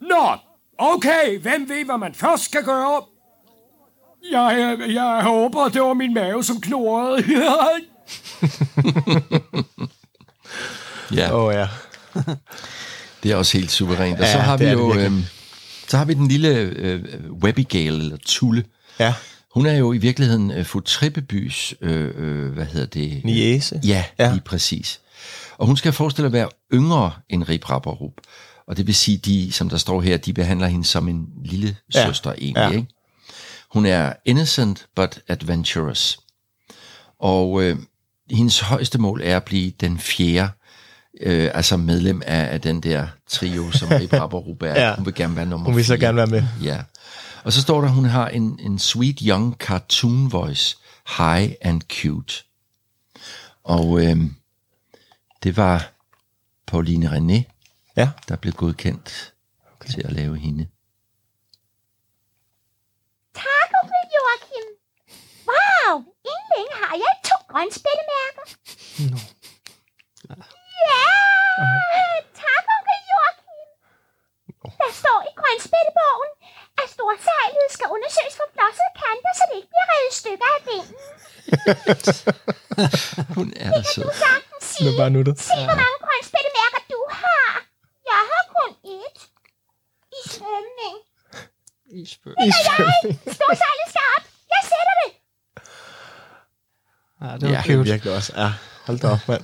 Nå, okay, hvem ved, hvad man først skal gøre? Jeg, jeg, jeg håber, det var min mave, som knurrede. Ja, Åh oh, ja. det er også helt suverænt. Og Ja, så har vi jo øhm, så har vi den lille øh, Webbigale, eller Tulle. Ja, Hun er jo i virkeligheden øh, Futrippebys, øh, øh, hvad hedder det? Niese. Ja, Ja. ja, lige præcis. Og hun skal forestille at være yngre end Rip Rapperup. Og det vil sige, de, som der står her, de behandler hende som en lille Ja. søster egentlig. Ja. Ikke? Hun er innocent but adventurous. Og øh, hendes højeste mål er at blive den fjerde, øh, altså medlem af, af den der trio, som Rip Rapperup er. Ja. Hun vil gerne være nummer hun vil så fire. gerne være med. Ja. Og så står der, at hun har en, en sweet young cartoon voice, high and cute. Og øhm, det var Pauline René, Ja, der blev godkendt okay. til at lave hende. Tak, onkel Joachim. Wow, inden længe har jeg to grønspættemærker. Ja, tak, onkel Joachim. Der står i grønspættebogen, at storsejlet skal undersøges for flossede kanter, så det ikke bliver revet i stykker af vinden. Hun er da sød. Du sagtens det sige, er bare nuttet. se hvor mange grønspættemærker du har. Jeg har kun ét. I svømning. Storsejlet skal op. Jeg sætter det. Ja, det Ja, ja, Det er cute. virkelig også. Ja, hold da op, mand.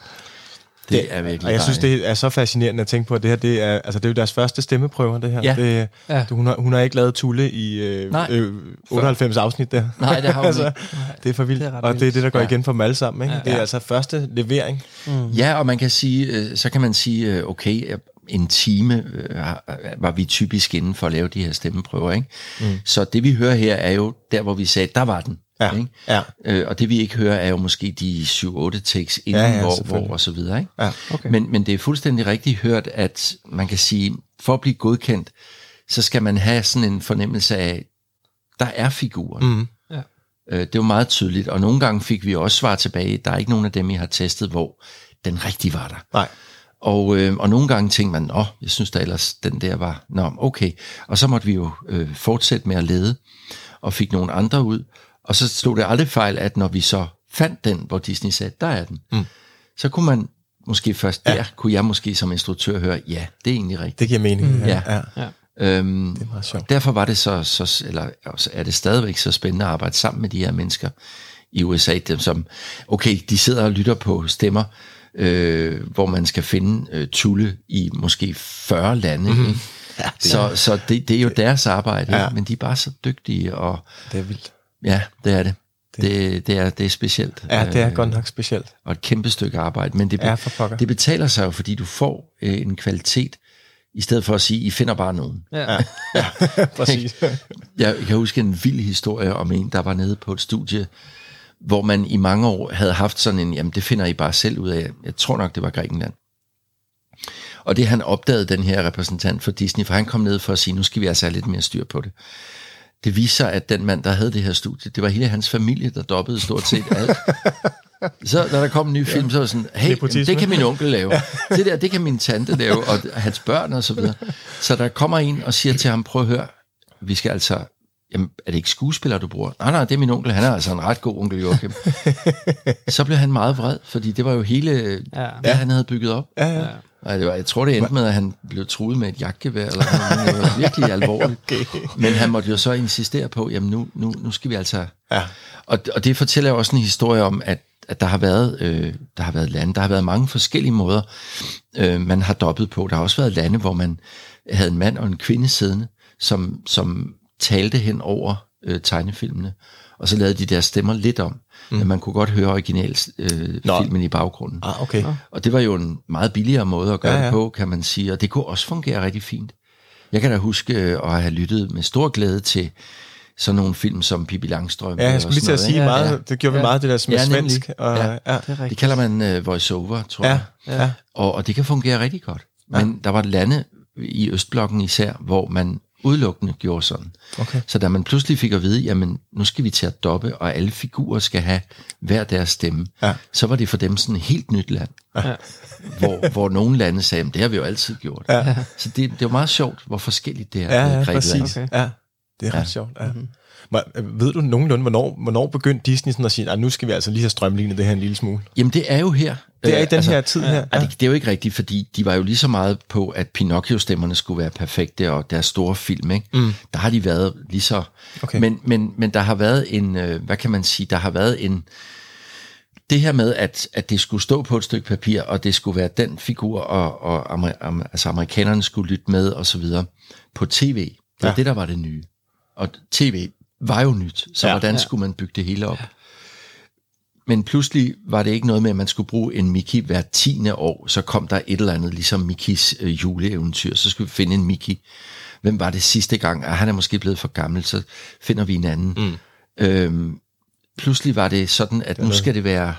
Det er virkelig Og jeg synes, det er så fascinerende at tænke på, at det her, det er, altså, det er jo deres første stemmeprøver, det her. Ja. Det, Ja. du, hun, har, hun har ikke lavet Tulle i øh, Nej. øh, 98 afsnit der. Nej, det har hun ikke. det er for vildt. Det er og det er vildt. det, der går Ja. igen for dem alle sammen. Ikke? Ja. Det er altså første levering. Ja, og man kan sige, øh, så kan man sige, øh, okay, en time øh, var vi typisk inden for at lave de her stemmeprøver, ikke? Mm. Så det vi hører her er jo der, hvor vi sagde, der var den. Ja, Ikke? ja. Øh, og det vi ikke hører, er jo måske de 7-8 takes inden, Ja, ja, hvor, hvor og så videre. Ikke? Ja, okay. men, men det er fuldstændig rigtigt hørt, at man kan sige, for at blive godkendt, så skal man have sådan en fornemmelse af, der er figuren. Mm. Ja. Øh, det var meget tydeligt, og nogle gange fik vi også svar tilbage, der er ikke nogen af dem, I har testet, hvor den rigtige var der. Nej. Og, øh, og nogle gange tænkte man, nå, jeg synes da ellers, den der var, nå, okay. Og så måtte vi jo øh, fortsætte med at lede, og fik nogle andre ud. Og så slog det aldrig fejl, at når vi så fandt den, hvor Disney sagde, der er den, Mm. så kunne man måske først der, kunne jeg måske som instruktør høre, ja, det er egentlig rigtigt. Det giver mening. Mm. Ja. ja. Ja. Øhm, Det er meget sjovt. derfor var det så, så, eller også er det stadigvæk så spændende at arbejde sammen med de her mennesker i USA, dem som, okay, de sidder og lytter på stemmer, øh, hvor man skal finde øh, tulle i måske 40 lande, mm-hmm. ikke? Ja, det, Så, så det, det er jo deres arbejde, Ja. ja. men de er bare så dygtige, og det er vildt. Ja, det er det. Det, det, er, det er specielt. Ja, det er Øh, godt nok specielt. Og et kæmpe stykke arbejde, men det, Ja, for pokker. det betaler sig jo, fordi du får øh, en kvalitet, i stedet for at sige, I finder bare nogen. Ja. Præcis. Jeg kan huske en vild historie om en, der var nede på et studie, hvor man i mange år havde haft sådan en, jamen det finder I bare selv ud af. Jeg tror nok, det var Grækenland. Og det han opdagede, den her repræsentant for Disney, for han kom ned for at sige, nu skal vi altså have lidt mere styr på det. Det viser sig, at den mand, der havde det her studie, det var hele hans familie, der dobbede stort set alt. Så når der kom en ny film, så var det sådan, hey, Nepotisme. det kan min onkel lave. Det der, det kan min tante lave, og hans børn og så videre. Så der kommer en og siger til ham, prøv at høre, vi skal altså, jamen, er det ikke skuespiller, du bruger? Nej, nej, det er min onkel, han er altså en ret god onkel Joachim. så blev han meget vred, fordi det var jo hele, Ja. hvad han havde bygget op. Ja, ja. Var, jeg tror, det endte med, at han blev truet med et jagtgevær, eller noget. Det var virkelig alvorligt. Okay. Men han måtte jo så insistere på, jamen nu, nu, nu skal vi altså... Ja. Og, og det fortæller jo også en historie om, at, at der har været øh, der har været lande, der har været mange forskellige måder, øh, man har dobbet på. Der har også været lande, hvor man havde en mand og en kvinde siddende, som, som talte hen over øh, tegnefilmene, og så lavede de deres stemmer lidt om. Mm. Men man kunne godt høre originalfilmen øh, filmen i baggrunden. Ah, okay. Og det var jo en meget billigere måde at gøre Ja, ja, ja. ja. det på, kan man sige. Og det kunne også fungere rigtig fint. Jeg kan da huske øh, at have lyttet med stor glæde til sådan nogle film som Pippi Langstrømpe. Ja, jeg skulle lige til at sige ja, meget, Ja. det gjorde vi Ja. meget, det der med Ja, svensk. Og, Ja. ja. Det er kalder man uh, voice-over, tror Ja, jeg. ja. Og, og det kan fungere rigtig godt. Men der var lande i Østblokken især, hvor man udelukkende gjorde sådan. Okay. Så da man pludselig fik at vide, jamen nu skal vi til at doppe, og alle figurer skal have hver deres stemme, Ja. så var det for dem sådan et helt nyt land. Ja. hvor, hvor nogle lande sagde, "Jamen, det har vi jo altid gjort. Ja. Så det, det var meget sjovt, hvor forskelligt det er Ja, blevet ja, grebet præcis. Okay. Ja, det er ret sjovt. Ja. Mm-hmm. Ved du nogenlunde, hvornår, hvornår begyndte Disney sådan at sige, at nu skal vi altså lige have strømlignet det her en lille smule? Jamen det er jo her. Det er i Øh, den her tid her. Ja. Det, det er jo ikke rigtigt, fordi de var jo lige så meget på, at Pinocchio-stemmerne skulle være perfekte, og deres store film, ikke? Mm. Der har de været lige så... Okay. Men, men, men der har været en, øh, hvad kan man sige, der har været en... Det her med, at, at det skulle stå på et stykke papir, og det skulle være den figur, og, og amer, am, altså amerikanerne skulle lytte med, og så videre, på tv. Det var Ja. ja. det, der var det nye. Og tv var jo nyt, så Ja. ja. hvordan skulle man bygge det hele op? Men pludselig var det ikke noget med, at man skulle bruge en Mickey hver tiende år. Så kom der et eller andet, ligesom Mickeys øh, juleeventyr. Så skulle vi finde en Mickey. Hvem var det sidste gang? Ah, han er måske blevet for gammel, så finder vi en anden. Mm. Øhm, pludselig var det sådan, at nu skal det være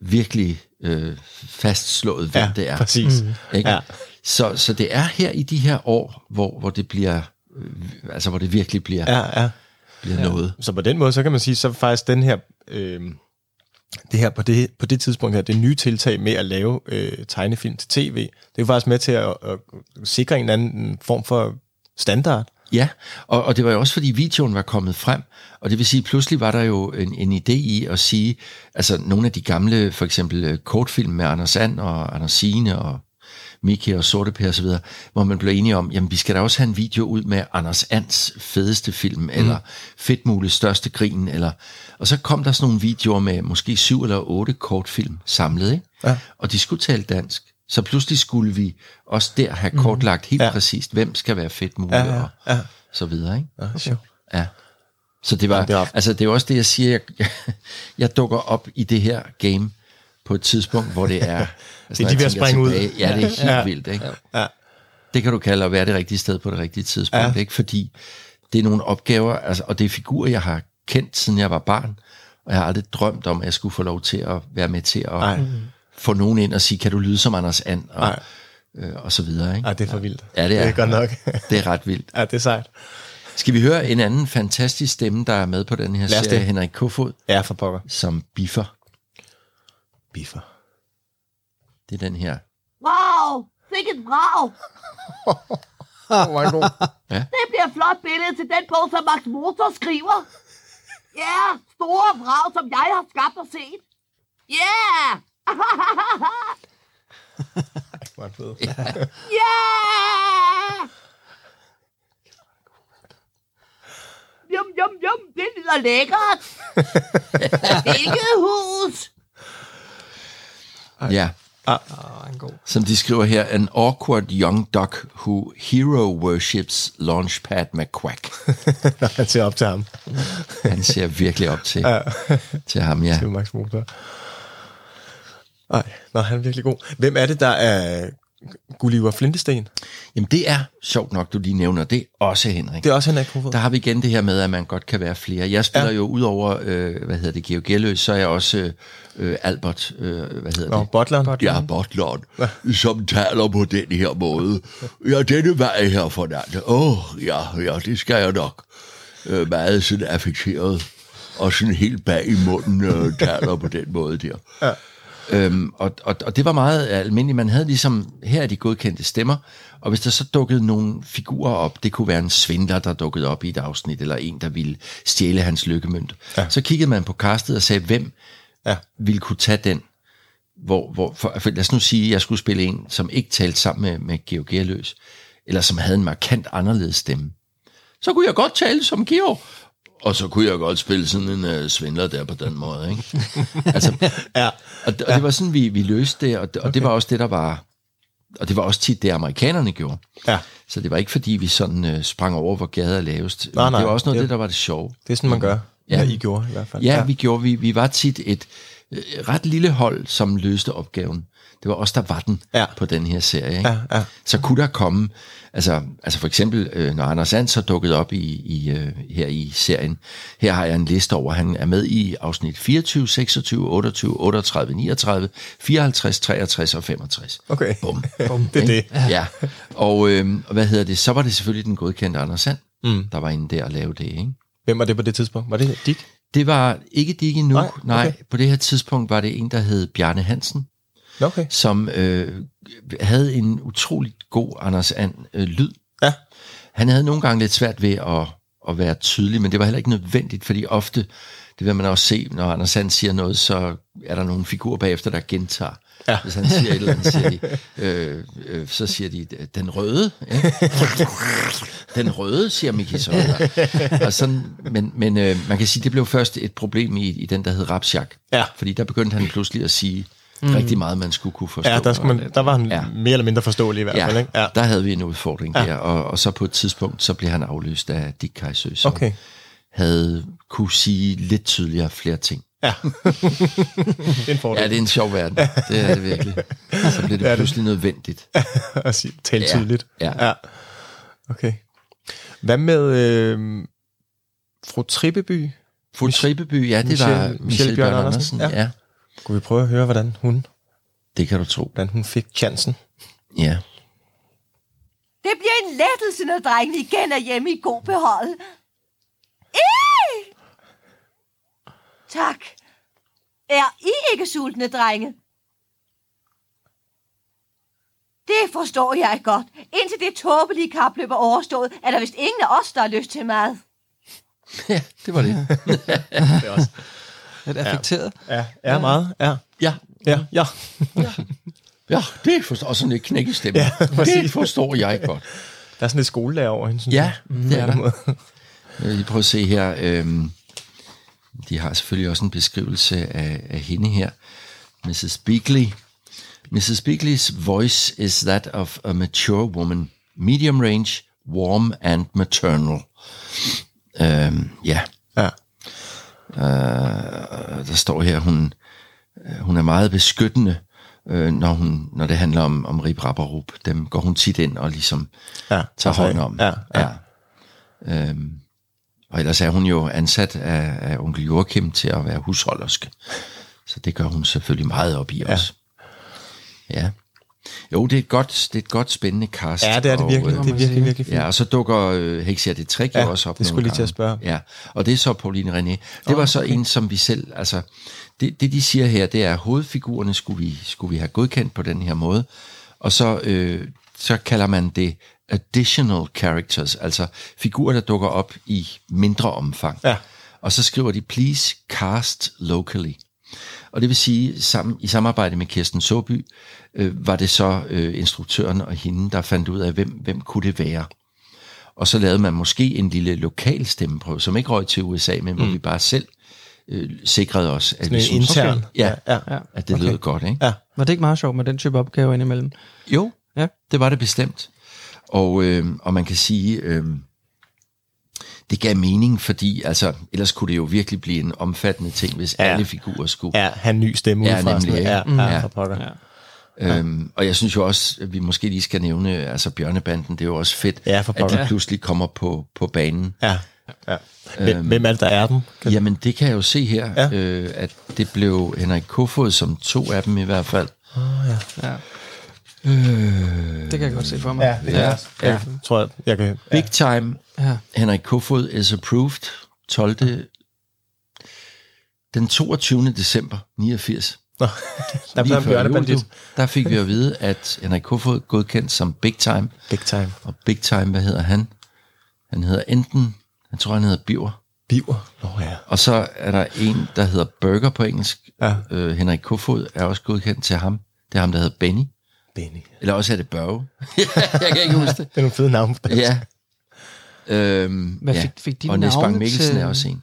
virkelig øh, fastslået, hvem Ja, det er. præcis. Mm. Ikke? Ja. Så, så det er her i de her år, hvor, hvor det bliver, øh, altså hvor det virkelig bliver, ja. Ja, ja. bliver ja. noget. Så på den måde, så kan man sige, så faktisk den her, øh, det her på det, på det tidspunkt her, det nye tiltag med at lave øh, tegnefilm til tv, det er jo faktisk med til at, at sikre en anden form for standard. Ja, og, og det var jo også fordi videoen var kommet frem, og det vil sige, pludselig var der jo en, en idé i at sige, altså nogle af de gamle, for eksempel øh, kortfilm med Anders And og Anders Signe og Miki og Sorte Per osv., hvor man blev enige om, jamen vi skal da også have en video ud med Anders Ands fedeste film, mm. eller Fedtmules største grin, eller, og så kom der sådan nogle videoer med måske syv eller otte kortfilm samlet, ikke? Ja. og de skulle tale dansk. Så pludselig skulle vi også der have kortlagt helt Ja. ja. præcist, hvem skal være Fedtmule, Ja, ja, og ja. så videre, ikke? Ja, sjovt. Ja. Så det var, Jamen, det er- altså det er også det, jeg siger, jeg, jeg dukker op i det her game på et tidspunkt, hvor det er... Altså, Det er de ved at springe ud. tilbage, Ja, det er helt Ja. vildt, ikke? Ja. Det kan du kalde at være det rigtige sted på det rigtige tidspunkt, Ja. ikke? Fordi det er nogle opgaver, altså, og det er figurer, jeg har kendt, siden jeg var barn, og jeg har aldrig drømt om, at jeg skulle få lov til at være med til at Nej. få nogen ind og sige, kan du lyde som Anders And? Og, øh, og så videre. Ikke? Ej, det er for vildt. Ja, det er, Det er godt nok. det er ret vildt. Ja, det er sejt. Skal vi høre en anden fantastisk stemme, der er med på den her serie, det. Henrik Kofod, Ja, for pokker. som biffer. Biffer. Det er den her. Wow, sikkert brav. Oh, den god. Det bliver et flot billede til den bog, som Max Motor skriver. Ja, yeah, store brag, som jeg har skabt og set. Ja! Yeah! Fed. Ja! Jum, jum, jum, det lyder lækkert. Hvilket hus? Ja, Åh, en god. som de skriver her, an awkward young duck who hero worships Launchpad McQuack. Han ser op til ham. Han ser virkelig op til, til ham, ja. Er Max Motor. Nej, nå, han er virkelig god. Hvem er det, der er Gulliver Flintesten? Jamen det er sjovt nok, du lige nævner det også, Henrik. Det er også Henrik Kofod. Der har vi igen det her med, at man godt kan være flere. Jeg spiller ja. jo ud over, øh, hvad hedder det, Georg Gelløs, så er jeg også øh, Albert, øh, hvad hedder Nå, det? Butleren. Ja, Butleren, som taler på den her måde. Ja, denne vej her for nat. Åh, oh, ja, ja, det skal jeg nok. Øh, meget sådan affekteret, og sådan helt bag i munden øh, taler på den måde der. Ja. Øhm, og, og, og det var meget almindeligt. Man havde ligesom, her er de godkendte stemmer, og hvis der så dukkede nogle figurer op, det kunne være en svindler, der dukkede op i et afsnit, eller en, der ville stjæle hans lykkemønt, ja. så kiggede man på castet og sagde, hvem Ja. ville kunne tage den, hvor, hvor for, for, lad os nu sige, at jeg skulle spille en, som ikke talte sammen med, med Georg Gerløs, eller som havde en markant anderledes stemme. Så kunne jeg godt tale som Georg, og så kunne jeg godt spille sådan en uh, svindler der på den måde, ikke? altså, Ja. og, det, og det var sådan, vi, vi løste det, og, det, og det var også det, der var... Og det var også tit det, amerikanerne gjorde. Ja. Så det var ikke, fordi vi sådan uh, sprang over, hvor gader er lavest. Nej, nej. det var også noget af Det- der var det sjove. Det er sådan, man gør. Ja. Ja, I gjorde i hvert fald. Ja, vi gjorde, vi, vi var tit et øh, ret lille hold, som løste opgaven. Det var os, der var den Ja. på den her serie. Ikke? Ja, ja. Så kunne der komme, altså, altså for eksempel, øh, når Anders And så dukket op i, i, øh, her i serien, her har jeg en liste over, han er med i afsnit 24, 26, 28, 38, 39, 54, 63 og 65. Okay. Bum. Bum. Det er det. Ja, og øh, hvad hedder det, så var det selvfølgelig den godkendte Anders Sand, Mm. der var inde der og lave det, ikke? Hvem var det på det tidspunkt? Var det Dick? Det var ikke Dick endnu, nej, okay. nej. På det her tidspunkt var det en, der hed Bjarne Hansen, Okay. som øh, havde en utrolig god Anders And øh, lyd. Ja. Han havde nogle gange lidt svært ved at, at være tydelig, men det var heller ikke nødvendigt, fordi ofte, det vil man også se, når Anders And siger noget, så er der nogle figurer bagefter, der gentager. Ja. Hvis han siger et eller andet, siger de, øh, øh, så siger de, den røde. Ikke? Den røde, siger Miki så. Og sådan, men men øh, man kan sige, det blev først et problem i, i den, der hed Rapsjak. Ja. Fordi der begyndte han pludselig at sige mm. rigtig meget, man skulle kunne forstå. Ja, der, skal man, der var han Ja. ja. mere eller mindre forståelig i hvert fald, Ja, ikke? Ja. der havde vi en udfordring Ja. der, og, og så på et tidspunkt, så blev han afløst af Dick Kajsø, som Okay. havde kunne sige lidt tydeligere flere ting. Ja. det er en fordel. Ja, det er en sjov verden. Det er det virkelig. Så blev Det er det det. pludselig nødvendigt. at sige, tale Ja, tydeligt. ja. ja. Okay. Hvad med øh, fru Trippeby? Fru Trippeby, ja, det Michelle- var Michelle Bjørn Andersen, Andersen. ja. Ja. Kunne vi prøve at høre, hvordan hun, det kan du tro. hvordan hun fik chancen? Ja. Det bliver en lettelse, når drengene igen er hjemme i god behold. Ej! Tak. Er I ikke sultne, drenge? Det forstår jeg godt. Indtil det tåbelige kapløb er overstået, er der vist ingen af os, der har lyst til mad. ja, det var det. Det er også. Lidt affekteret. Ja, ja, meget. Ja, Ja, ja, ja. ja det forstår og sådan et knæk i stemmen. Ja, det forstår jeg godt. Der er sådan lidt skolelærer over hende, synes Ja, jeg. det er der. Jeg vil lige prøve at se her. Øhm, de har selvfølgelig også en beskrivelse af, af hende her. Mrs. Beakley. Mrs. Beakley's voice is that of a mature woman. Medium range, warm and maternal. Øhm, ja, Ja. Øh, der står her, hun, øh, hun er meget beskyttende, øh, når, hun, når det handler om, om Rip Rap og Rup. Dem går hun tit ind og ligesom Ja, tager altså, hånd om. Ja, ja. ja. Øhm, Og ellers er hun jo ansat af, af onkel Joachim til at være husholderske. Så det gør hun selvfølgelig meget op i ja. os. Ja. Jo, det er et godt, det er et godt spændende cast. Ja, det er det og, virkelig. øh, Det er virkelig, virkelig fint. Ja, og så dukker øh, Hexia det trick Ja, jo også op det skulle lige til at spørge. Ja, og det er så Pauline René. Det var så en, som vi selv, altså, det, det de siger her, det er, at hovedfigurerne skulle vi, skulle vi have godkendt på den her måde, og så, øh, så kalder man det additional characters, altså figurer, der dukker op i mindre omfang. Ja. Og så skriver de, please cast locally. Og det vil sige, sammen, i samarbejde med Kirsten Soby, øh, var det så øh, instruktøren og hende, der fandt ud af, hvem, hvem kunne det være. Og så lavede man måske en lille lokal stemmeprøve, som ikke røg til USA, men hvor Mm. vi bare selv øh, sikrede os, at Sådan vi synes, intern. okay, ja, Ja, ja, ja. at det Okay. lød godt. Ikke? Ja. Var det ikke meget sjovt med den type opgave indimellem? Jo, ja. det var det bestemt. Og, øh, og man kan sige, øh, det gav mening, fordi altså, ellers kunne det jo virkelig blive en omfattende ting, hvis Ja. ja. alle figurer skulle... Ja, have en ny stemme ja, udefra og nemlig, ikke? noget. Ja, ja. Ja. Øhm, og jeg synes jo også, at vi måske lige skal nævne, altså Bjørnebanden, det er jo også fedt, Ja, for at pokker. de pludselig kommer på, på banen. Ja, ja. Hvem- hvem er det, der er dem? Kan- Jamen, det kan jeg jo se her, Ja. ja. øh, at det blev Henrik Kofod som to af dem i hvert fald. Oh, ja. ja. Øh, Det kan jeg godt se for mig. Ja, det jeg også. Jeg tror, jeg, jeg kan... Big time. Ja. Henrik Kofod is approved 12. Den 22. december 89. Nå, der blev bjørnebandit. Der fik vi at vide, at Henrik Kofod godkendt som Big Time. Big Time. Og Big Time, hvad hedder han? Han hedder enten, jeg tror han hedder Biver. Biver? Nå ja. Og så er der en, der hedder Burger på engelsk. Ja. Øh, Henrik Kofod er også godkendt til ham. Det er ham, der hedder Benny. Benny. Eller også er det Børge. jeg kan ikke huske det. Det er nogle fede navne. på dansk. Ja. Øhm, Hvad ja. fik, fik de og Niels Bang Mikkelsen til, er også en.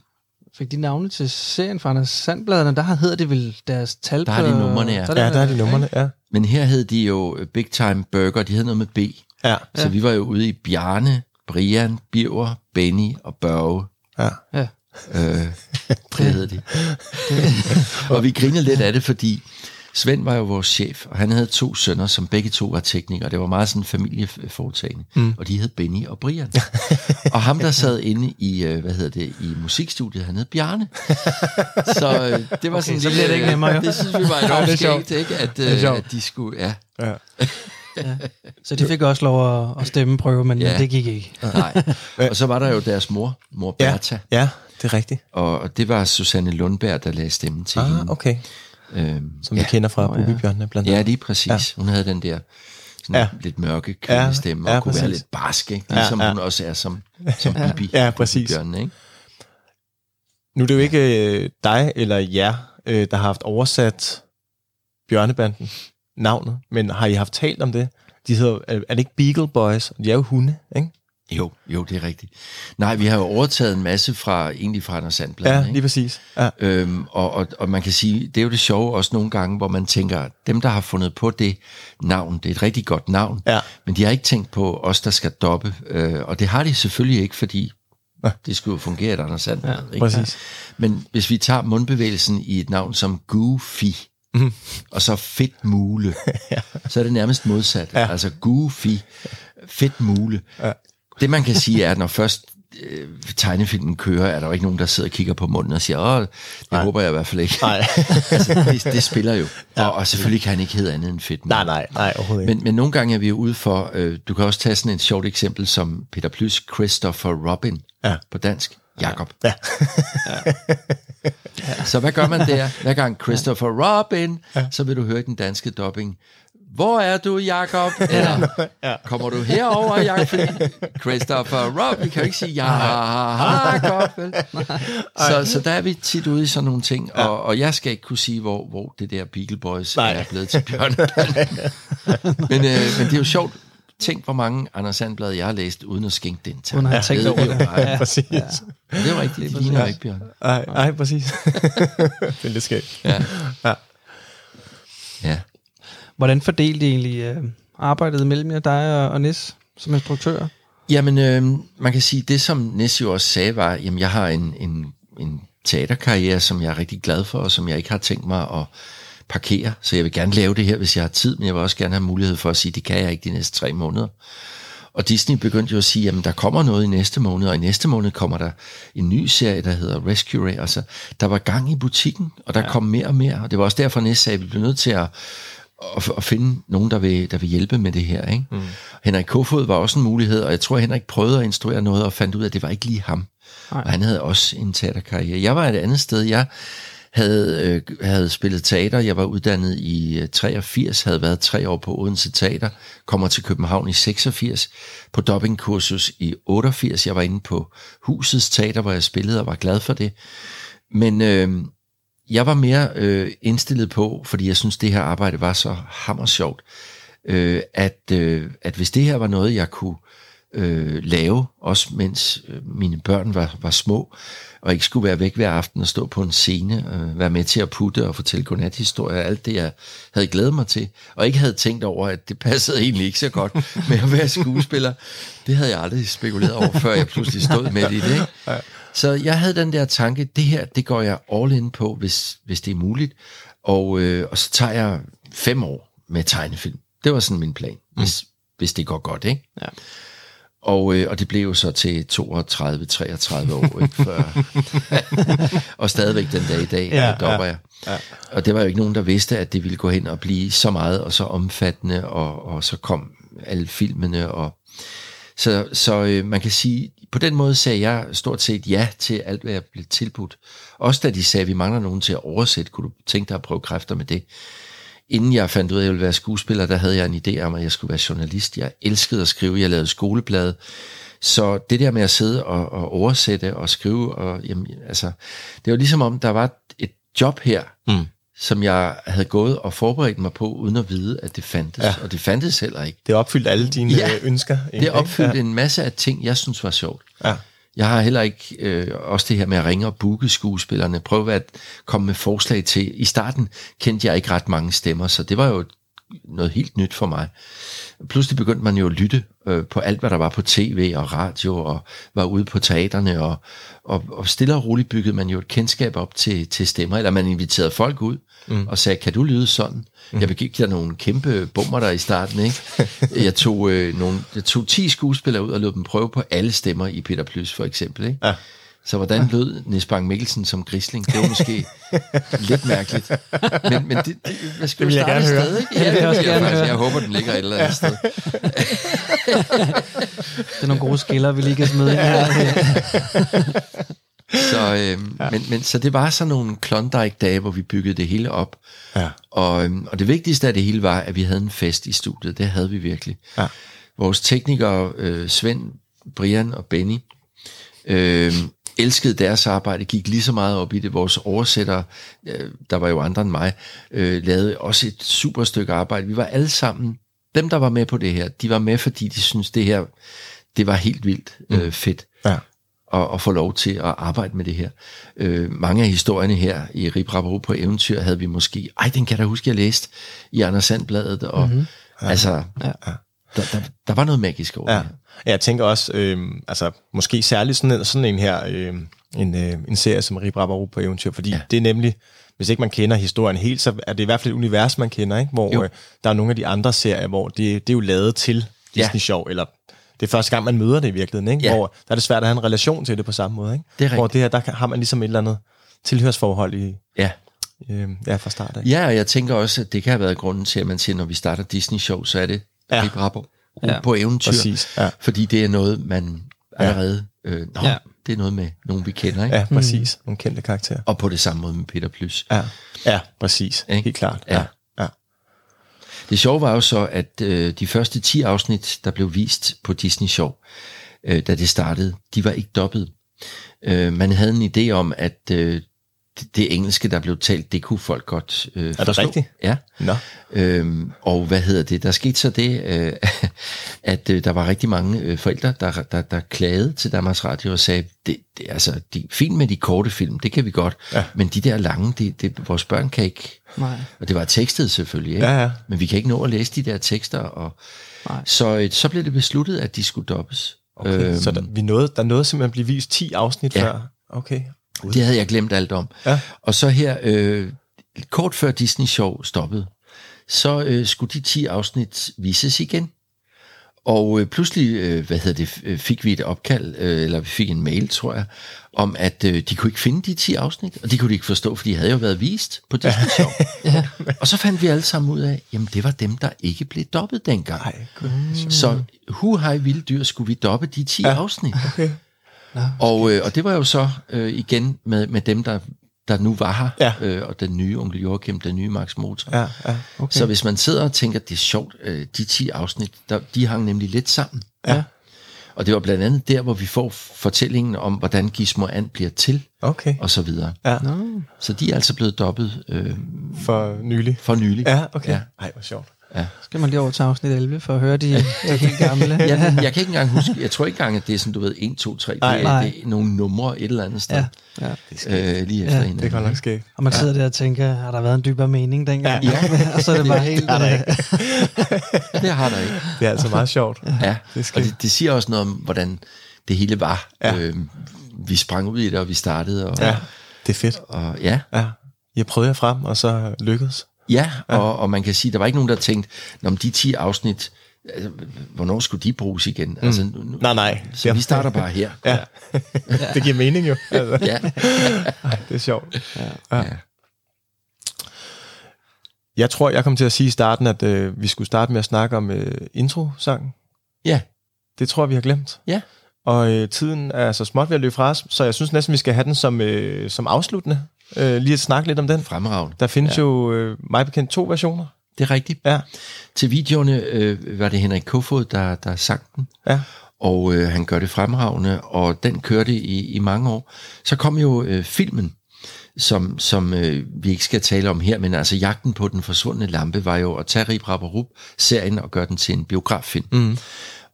Fik de navne til serien fra Anders Sandbladene? Der hedder det vel deres tal Der har de numrene, ja. Ja, der er de numrene, ja. Men her hed de jo øh, Big Time Burger, de hed noget med B. Ja. Så vi var jo ude i Bjarne, Brian, Birger, Benny og Børge. Ja. Ja. Øh, det hed de. og vi grinede lidt af det, fordi Svend var jo vores chef, og han havde to sønner, som begge to var teknikere. Det var meget sådan familieforetagende. Mm. Og de hed Benny og Brian. og ham, der sad inde i, øh, hvad hedder det, i musikstudiet, han hed Bjarne. Så øh, det var Okay, sådan så lidt, det ikke øh, nemmere, jo. Det synes vi var Ja, enormt skægt, ikke? At, Det øh, at de skulle, ja. ja. Ja. Så de fik også lov at, at stemme prøve, men, Ja. det gik ikke. Nej. Og så var der jo deres mor, mor Ja, Bertha. ja, det er rigtigt. Og, og det var Susanne Lundberg, der lagde stemmen til Ah, hende. okay. Øhm, Som vi kender fra Nå, ja. Bubibjørnene blandt Ja, andet. lige præcis. Ja. Ja. Hun havde den der sådan Ja. ja. lidt mørke kvindestemme, Ja, ja, ja, og kunne være præcis. lidt barsk, ikke? Ja, ligesom ja. hun også er som, som Bibi. Ja, præcis. Bjørnen, ikke? Nu er det jo ikke øh, dig eller jer, øh, der har haft oversat Bjørnebanden, navnet, men har I haft talt om det? De hedder, er er det ikke Beagle Boys? De er jo hunde, ikke? Jo, jo, det er rigtigt. Nej, vi har jo overtaget en masse fra, egentlig fra Anders Sandblad, Ja, ikke? lige præcis. Ja. Øhm, og, og, og man kan sige, det er jo det sjove også nogle gange, hvor man tænker, dem der har fundet på det navn, det er et rigtig godt navn, Ja. men de har ikke tænkt på os, der skal doppe, øh, og det har de selvfølgelig ikke, fordi Ja. det skulle jo fungere et andet sand. Ja, ikke? præcis. Men hvis vi tager mundbevægelsen i et navn som Goofy, Mhm. og så fedt mule, så er det nærmest modsat. Ja. Altså Goofy, fedt mule. Ja. Det man kan sige er, at når først øh, tegnefilmen kører, er der jo ikke nogen, der sidder og kigger på munden og siger, åh, det Nej. håber jeg i hvert fald ikke. Nej. altså, det, det spiller jo. Og, og selvfølgelig kan han ikke hedde andet end fedt. Nej, nej, nej, overhovedet ikke. Men, men nogle gange er vi jo ude for, øh, du kan også tage sådan et sjovt eksempel som Peter Plys Christopher Robin Ja. på dansk. Jakob. Ja. Så hvad gør man der? Hver gang Christopher Robin, så vil du høre den danske dubbing, hvor er du, Jakob? Eller Ja. kommer du herover, Jakob? Fordi Christopher Robin, vi kan jo ikke sige Jakob. vel? Så, så der er vi tit ude i sådan nogle ting, og, og jeg skal ikke kunne sige, hvor, hvor det der Beagle Boys Nej. er blevet til Bjørn. men, øh, men det er jo sjovt. Tænk, hvor mange Anders Sandblad jeg har læst, uden at skænke den til. Uden at have tænkt over det. Ja, præcis. Ja. Det er jo rigtigt, det ligner ikke, Bjørn. Nej, nej, præcis. det er lidt skægt. Ja. Ja. ja. Hvordan fordelte I egentlig øh, arbejdet mellem jer, dig og, og Nis, som instruktør? Jamen, øh, man kan sige, det som Nessie jo også sagde var, jamen jeg har en, en, en teaterkarriere, som jeg er rigtig glad for, og som jeg ikke har tænkt mig at parkere. Så jeg vil gerne lave det her, hvis jeg har tid, men jeg vil også gerne have mulighed for at sige, det kan jeg ikke de næste tre måneder. Og Disney begyndte jo at sige, jamen der kommer noget i næste måned, og i næste måned kommer der en ny serie, der hedder Rescue Ray. Altså, der var gang i butikken, og der ja. kom mere og mere, og det var også derfor, Næs sagde, at vi blev nødt til at, at, at finde nogen, der vil, der vil hjælpe med det her. Ikke? Mm. Henrik Kofod var også en mulighed, og jeg tror, at Henrik prøvede at instruere noget, og fandt ud af, at det var ikke lige ham. Nej. Og han havde også en teaterkarriere. Jeg var et andet sted. Jeg havde, øh, havde spillet teater. Jeg var uddannet i øh, 83, havde været tre år på Odense Teater, kommer til København i 86, på dubbingkursus i 88. Jeg var inde på Husets Teater, hvor jeg spillede og var glad for det. Men øh, jeg var mere øh, indstillet på, fordi jeg synes, det her arbejde var så hammersjovt, øh, at, øh, at hvis det her var noget, jeg kunne øh, lave, også mens øh, mine børn var, var små, og ikke skulle være væk hver aften og stå på en scene, øh, være med til at putte og fortælle godnathistorier, alt det, jeg havde glædet mig til, og ikke havde tænkt over, at det passede egentlig ikke så godt med at være skuespiller. Det havde jeg aldrig spekuleret over, før jeg pludselig stod med det i det. Ikke? Så jeg havde den der tanke, det her, det går jeg all in på, hvis, hvis det er muligt, og, øh, og så tager jeg fem år med tegnefilm. Det var sådan min plan, hvis, mm. hvis det går godt, ikke? Ja. Og, øh, og det blev jo så til 32-33 år, ikke? Før, og stadigvæk den dag i dag, ja, dopper ja, jeg. Ja. Og det var jo ikke nogen, der vidste, at det ville gå hen og blive så meget og så omfattende, og, og så kom alle filmene. Og, så så øh, man kan sige, på den måde sagde jeg stort set ja til alt, hvad jeg blev tilbudt. Også da de sagde, at vi mangler nogen til at oversætte, kunne du tænke dig at prøve kræfter med det? inden jeg fandt ud af, at jeg ville være skuespiller, der havde jeg en idé om, at jeg skulle være journalist. Jeg elskede at skrive, jeg lavede skoleblad. Så det der med at sidde og, og oversætte og skrive, og, jamen, altså, det var ligesom om, der var et job her, mm som jeg havde gået og forberedt mig på, uden at vide, at det fandtes. Ja. Og det fandtes heller ikke. Det opfyldte alle dine ja, ønsker. det opfyldte ja. en masse af ting, jeg synes var sjovt. Ja. Jeg har heller ikke, øh, også det her med at ringe og booke skuespillerne, prøve at komme med forslag til. I starten kendte jeg ikke ret mange stemmer, så det var jo noget helt nyt for mig. Pludselig begyndte man jo at lytte øh, på alt, hvad der var på tv og radio, og var ude på teaterne, og, og, og stille og roligt byggede man jo et kendskab op til, til stemmer, eller man inviterede folk ud mm. og sagde, kan du lyde sådan? Mm. Jeg begik der nogle kæmpe bomber der i starten, ikke? Jeg tog, øh, nogle, jeg tog 10 skuespillere ud og lod dem prøve på alle stemmer i Peter Plys, for eksempel, ikke? Ja. Så hvordan lød Niels Bang Mikkelsen som grisling? Det var måske lidt mærkeligt. Men, men det, det, hvad skal det vil jeg gerne sted, høre. Ikke? Ja, det, det jeg, faktisk, jeg håber, den ligger et eller andet sted. det er nogle gode skiller, vi lige kan smide ind her. Så, øhm, ja. men, men, så det var sådan nogle Klondike-dage, hvor vi byggede det hele op. Ja. Og, øhm, og det vigtigste af det hele var, at vi havde en fest i studiet. Det havde vi virkelig. Ja. Vores teknikere, øh, Svend, Brian og Benny, øh, elskede deres arbejde, gik lige så meget op i det. Vores oversætter, øh, der var jo andre end mig, øh, lavede også et super stykke arbejde. Vi var alle sammen, dem der var med på det her, de var med, fordi de synes det her, det var helt vildt øh, mm. fedt. Ja at, at få lov til at arbejde med det her. Øh, mange af historierne her i Rip på eventyr havde vi måske, ej, den kan jeg da huske, jeg læste i Anders Sandbladet, og mm-hmm. ja. altså, ja. Der, der, der var noget magisk over ja. det. Ja, jeg tænker også, øh, altså måske særligt sådan, sådan en her, øh, en, øh, en serie som Rip på eventyr, fordi ja. det er nemlig, hvis ikke man kender historien helt, så er det i hvert fald et univers, man kender, ikke? hvor øh, der er nogle af de andre serier, hvor det, det er jo lavet til Disney-show, ja. eller det er første gang, man møder det i virkeligheden, ikke? Ja. hvor der er det svært at have en relation til det på samme måde. Ikke? Det er hvor det her, der har man ligesom et eller andet tilhørsforhold i, ja. Øh, ja, fra start af. Ja, og jeg tænker også, at det kan have været grunden til, at man siger, når vi starter Disney-show, så er det ja. Rip Rappo ja. på eventyr. Præcis, ja. Fordi det er noget, man allerede... Øh, nå, ja. det er noget med nogen, vi kender, ikke? Ja, præcis. Mm. Nogle kendte karakterer. Og på det samme måde med Peter Plys. Ja, ja præcis. Ikke? Helt klart. Ja. ja. Det sjove var jo så, at øh, de første 10 afsnit, der blev vist på Disney Show, øh, da det startede, de var ikke dobbet. Øh, man havde en idé om, at øh, det engelske, der blev talt, det kunne folk godt øh, forstå. Er det rigtigt? Ja. Nå. Øhm, og hvad hedder det? Der skete så det, øh, at øh, der var rigtig mange øh, forældre, der, der, der klagede til Danmarks Radio og sagde, det, det, altså, er fint med de korte film, det kan vi godt, ja. men de der lange, det, det, vores børn kan ikke. Nej. Og det var tekstet selvfølgelig, ikke? Ja, ja. men vi kan ikke nå at læse de der tekster. Og, Nej. så, øh, så blev det besluttet, at de skulle dobbes. Okay, øhm, så der, vi nåede, der nåede simpelthen at blive vist 10 afsnit ja. før? Okay. Det havde jeg glemt alt om. Ja. Og så her, øh, kort før Disney Show stoppede, så øh, skulle de 10 afsnit vises igen. Og øh, pludselig, øh, hvad hedder det, fik vi et opkald, øh, eller vi fik en mail, tror jeg, om at øh, de kunne ikke finde de 10 afsnit, og de kunne de ikke forstå, for de havde jo været vist på Disney Show. ja. Og så fandt vi alle sammen ud af, jamen det var dem, der ikke blev dobbet dengang. Ej, Så hu hej vilde dyr skulle vi doppe de 10 ja. afsnit. Okay. Og, øh, og det var jo så øh, igen med, med dem, der, der nu var her, Ja. øh, og den nye onkel Joachim, den nye Max Motor. Ja, ja, okay. Så hvis man sidder og tænker, det er sjovt, øh, de 10 afsnit, der, de hang nemlig lidt sammen. Ja. Og det var blandt andet der, hvor vi får fortællingen om, hvordan Gizmo And bliver til, Okay. og så videre. Ja. Så de er altså blevet dobbet øh, For nylig. for nylig. Ja, okay. Ja. Ej, hvor sjovt. Skal man lige over til afsnit 11 for at høre de, de helt gamle? Ja, jeg kan ikke engang huske, jeg tror ikke engang, at det er sådan, du ved, 1, 2, 3, det, Nej. er, Nej. det er nogle numre et eller andet sted, Ja, ja. øh, lige efter Ja, ja, hinanden. Det er godt nok skægt. Og man sidder der og tænker, har der været en dybere mening dengang? Ja. og så er det bare helt... er der øh, Det har der ikke. Det er altså meget sjovt. Ja, Det skal- og det, det siger også noget om, hvordan det hele var. Ja. Øh, vi sprang ud i det, og vi startede. Og, Ja, det er fedt. og ja, Ja. Jeg prøvede jer frem, og så lykkedes. Ja, og, og man kan sige, der var ikke nogen, der tænkte, om de 10 afsnit, altså, hvornår skulle de bruges igen? Mm. Altså, nu, Nej, nej. så vi starter bare her. Ja. det giver mening jo. Altså, Ja, det er sjovt. ja. Jeg tror, jeg kom til at sige i starten, at øh, vi skulle starte med at snakke om øh, intro-sangen. ja. Det tror jeg, vi har glemt. Ja. Og øh, tiden er så småt ved at løbe fra os, så jeg synes næsten, vi skal have den som, øh, som afsluttende. Øh, lige at snakke lidt om den. fremragende. Der findes ja. jo øh, mig bekendt to versioner. Det er rigtigt. Ja. Til videoerne øh, var det Henrik Kofod, der, der sang den. Ja. og øh, han gør det fremragende, og den kørte i, i mange år. Så kom jo øh, filmen, som, som øh, vi ikke skal tale om her, men altså Jagten på den forsvundne lampe var jo at tage Rip Rap og Rup serien og gøre den til en biograffilm. Mm.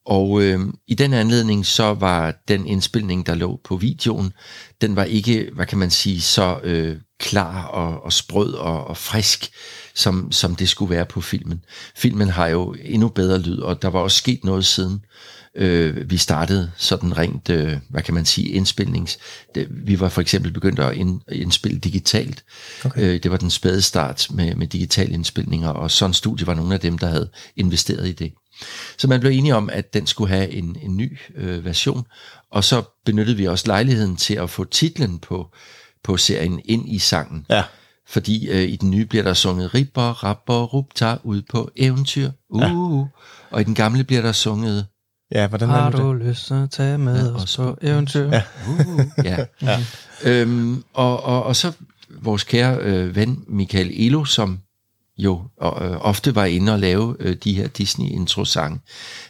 Og øh, i den anledning så var den indspilning, der lå på videoen, den var ikke, hvad kan man sige, så øh, klar og, og sprød og, og frisk, som, som det skulle være på filmen. Filmen har jo endnu bedre lyd, og der var også sket noget siden øh, vi startede sådan rent, øh, hvad kan man sige, indspilnings. Det, vi var for eksempel begyndt at ind, indspille digitalt. Okay. Øh, det var den spæde start med, med digitale indspilninger, og sådan studie var nogle af dem, der havde investeret i det. Så man blev enige om, at den skulle have en, en ny øh, version, og så benyttede vi også lejligheden til at få titlen på, på serien ind i sangen. Ja. Fordi øh, i den nye bliver der sunget Ripper, Rapper, Rupta ud på eventyr. Uh, ja. Og i den gamle bliver der sunget Ja, hvordan Har du det? lyst til at tage med Ja, os på eventyr? Ja. Uh, ja. ja. Øhm, og, og, og så vores kære øh, ven Michael Elo, som jo og, øh, ofte var inde og lave øh, de her Disney-intro-sange.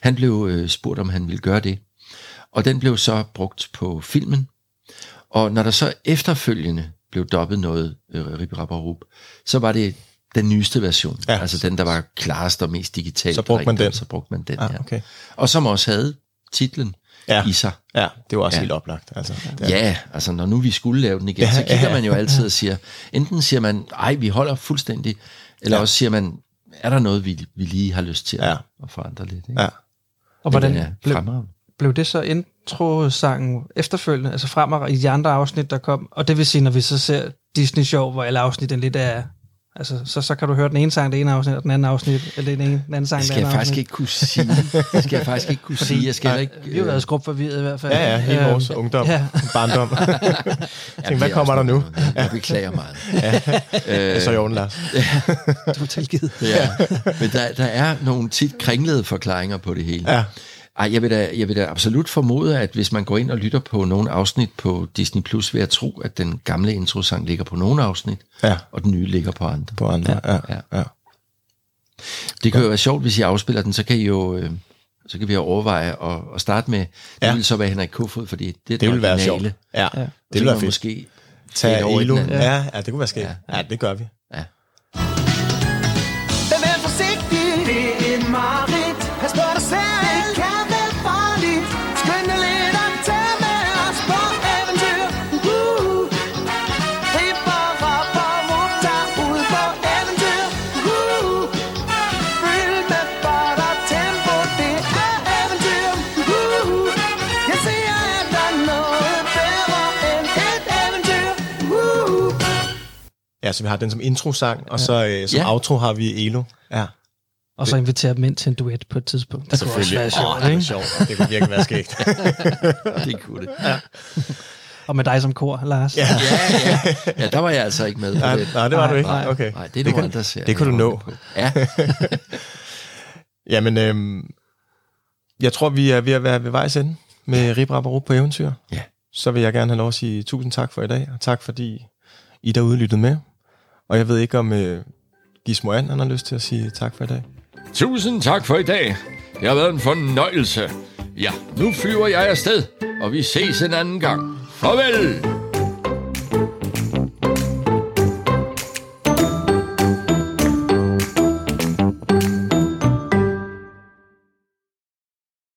Han blev øh, spurgt, om han ville gøre det. Og den blev så brugt på filmen. Og når der så efterfølgende blev dobbet noget øh, Rip Rap og Rup, så var det den nyeste version. Ja. Ja. Altså den, der var klarest og mest digitalt. Så brugte man den. Så brugte man den, Ah, ja. okay. Og som også havde titlen Ja. i sig. Ja, det var også ja. Ja. helt oplagt. Altså, Ja. ja, altså når nu vi skulle lave den igen, Ja, ja, så kigger ja, man jo altid og siger, enten siger man, ej, vi holder fuldstændig, eller Ja. ja. også siger man, er der noget, vi, vi lige har lyst til at, Ja. ja. at forandre lidt? Ikke? Ja. Og hvordan er blev, blev det så intro-sangen efterfølgende, altså fremover i de andre afsnit, der kom? Og det vil sige, når vi så ser Disney Show, hvor alle afsnitten lidt er... Altså, så, så kan du høre den ene sang, det ene afsnit, og den anden afsnit, eller den, ene, den anden sang, Det det skal jeg andet faktisk afsnit. ikke kunne sige. Det skal jeg faktisk ikke kunne Fordi- sige. Jeg skal heller ikke... Vi har jo været skrub forvirret i hvert fald. Ja, ja, hele Øhm, vores ungdom, Ja. barndom. Tænk, hvad kommer der nu? Jeg beklager meget. Ja. Så i orden, Lars. Du er tilgivet. Ja. Men der, der er nogle tit kringlede forklaringer på det hele. Ja. Ej, jeg vil, da, jeg vil da absolut formode, at hvis man går ind og lytter på nogle afsnit på Disney+, Plus, vil jeg tro, at den gamle introsang ligger på nogle afsnit, Ja, og den nye ligger på andre. på andre. Ja, ja. Ja. ja. Det kan jo være sjovt, hvis I afspiller den, så kan I jo... Øh, så kan vi jo overveje at, at starte med, det Ja. vil så være Henrik Kofod, fordi det er Det den vil være sjovt. Ja, Ja. det vil være fedt. Måske Tag over Elo. Ja, ja, det kunne være sket. Ja. ja, det gør vi. Ja. Ja, så vi har den som intro-sang, og så øh, som Ja. outro har vi Elo. Ja. Og så invitere dem ind til en duet på et tidspunkt. Det kunne også være sjovt, Åh, det er sjovt. Det kunne virkelig være skægt. det kunne det. Ja. Og med dig som kor, Lars. Ja. ja, ja. ja, der var jeg altså ikke med. på Nej, det. nej, det var du ikke. Nej, Okay. Nej, det er Det det kan- andre serier. det kunne du nå. på. Ja. Jamen, øhm, jeg tror, vi er ved at være ved vejs ende med og Rup på eventyr. Ja. Så vil jeg gerne have lov at sige tusind tak for i dag, og tak fordi I derude lyttede med. Og jeg ved ikke, om øh, Gismo An, har lyst til at sige tak for i dag. Tusind tak for i dag. Det har været en fornøjelse. Ja, nu flyver jeg afsted, og vi ses en anden gang. Farvel!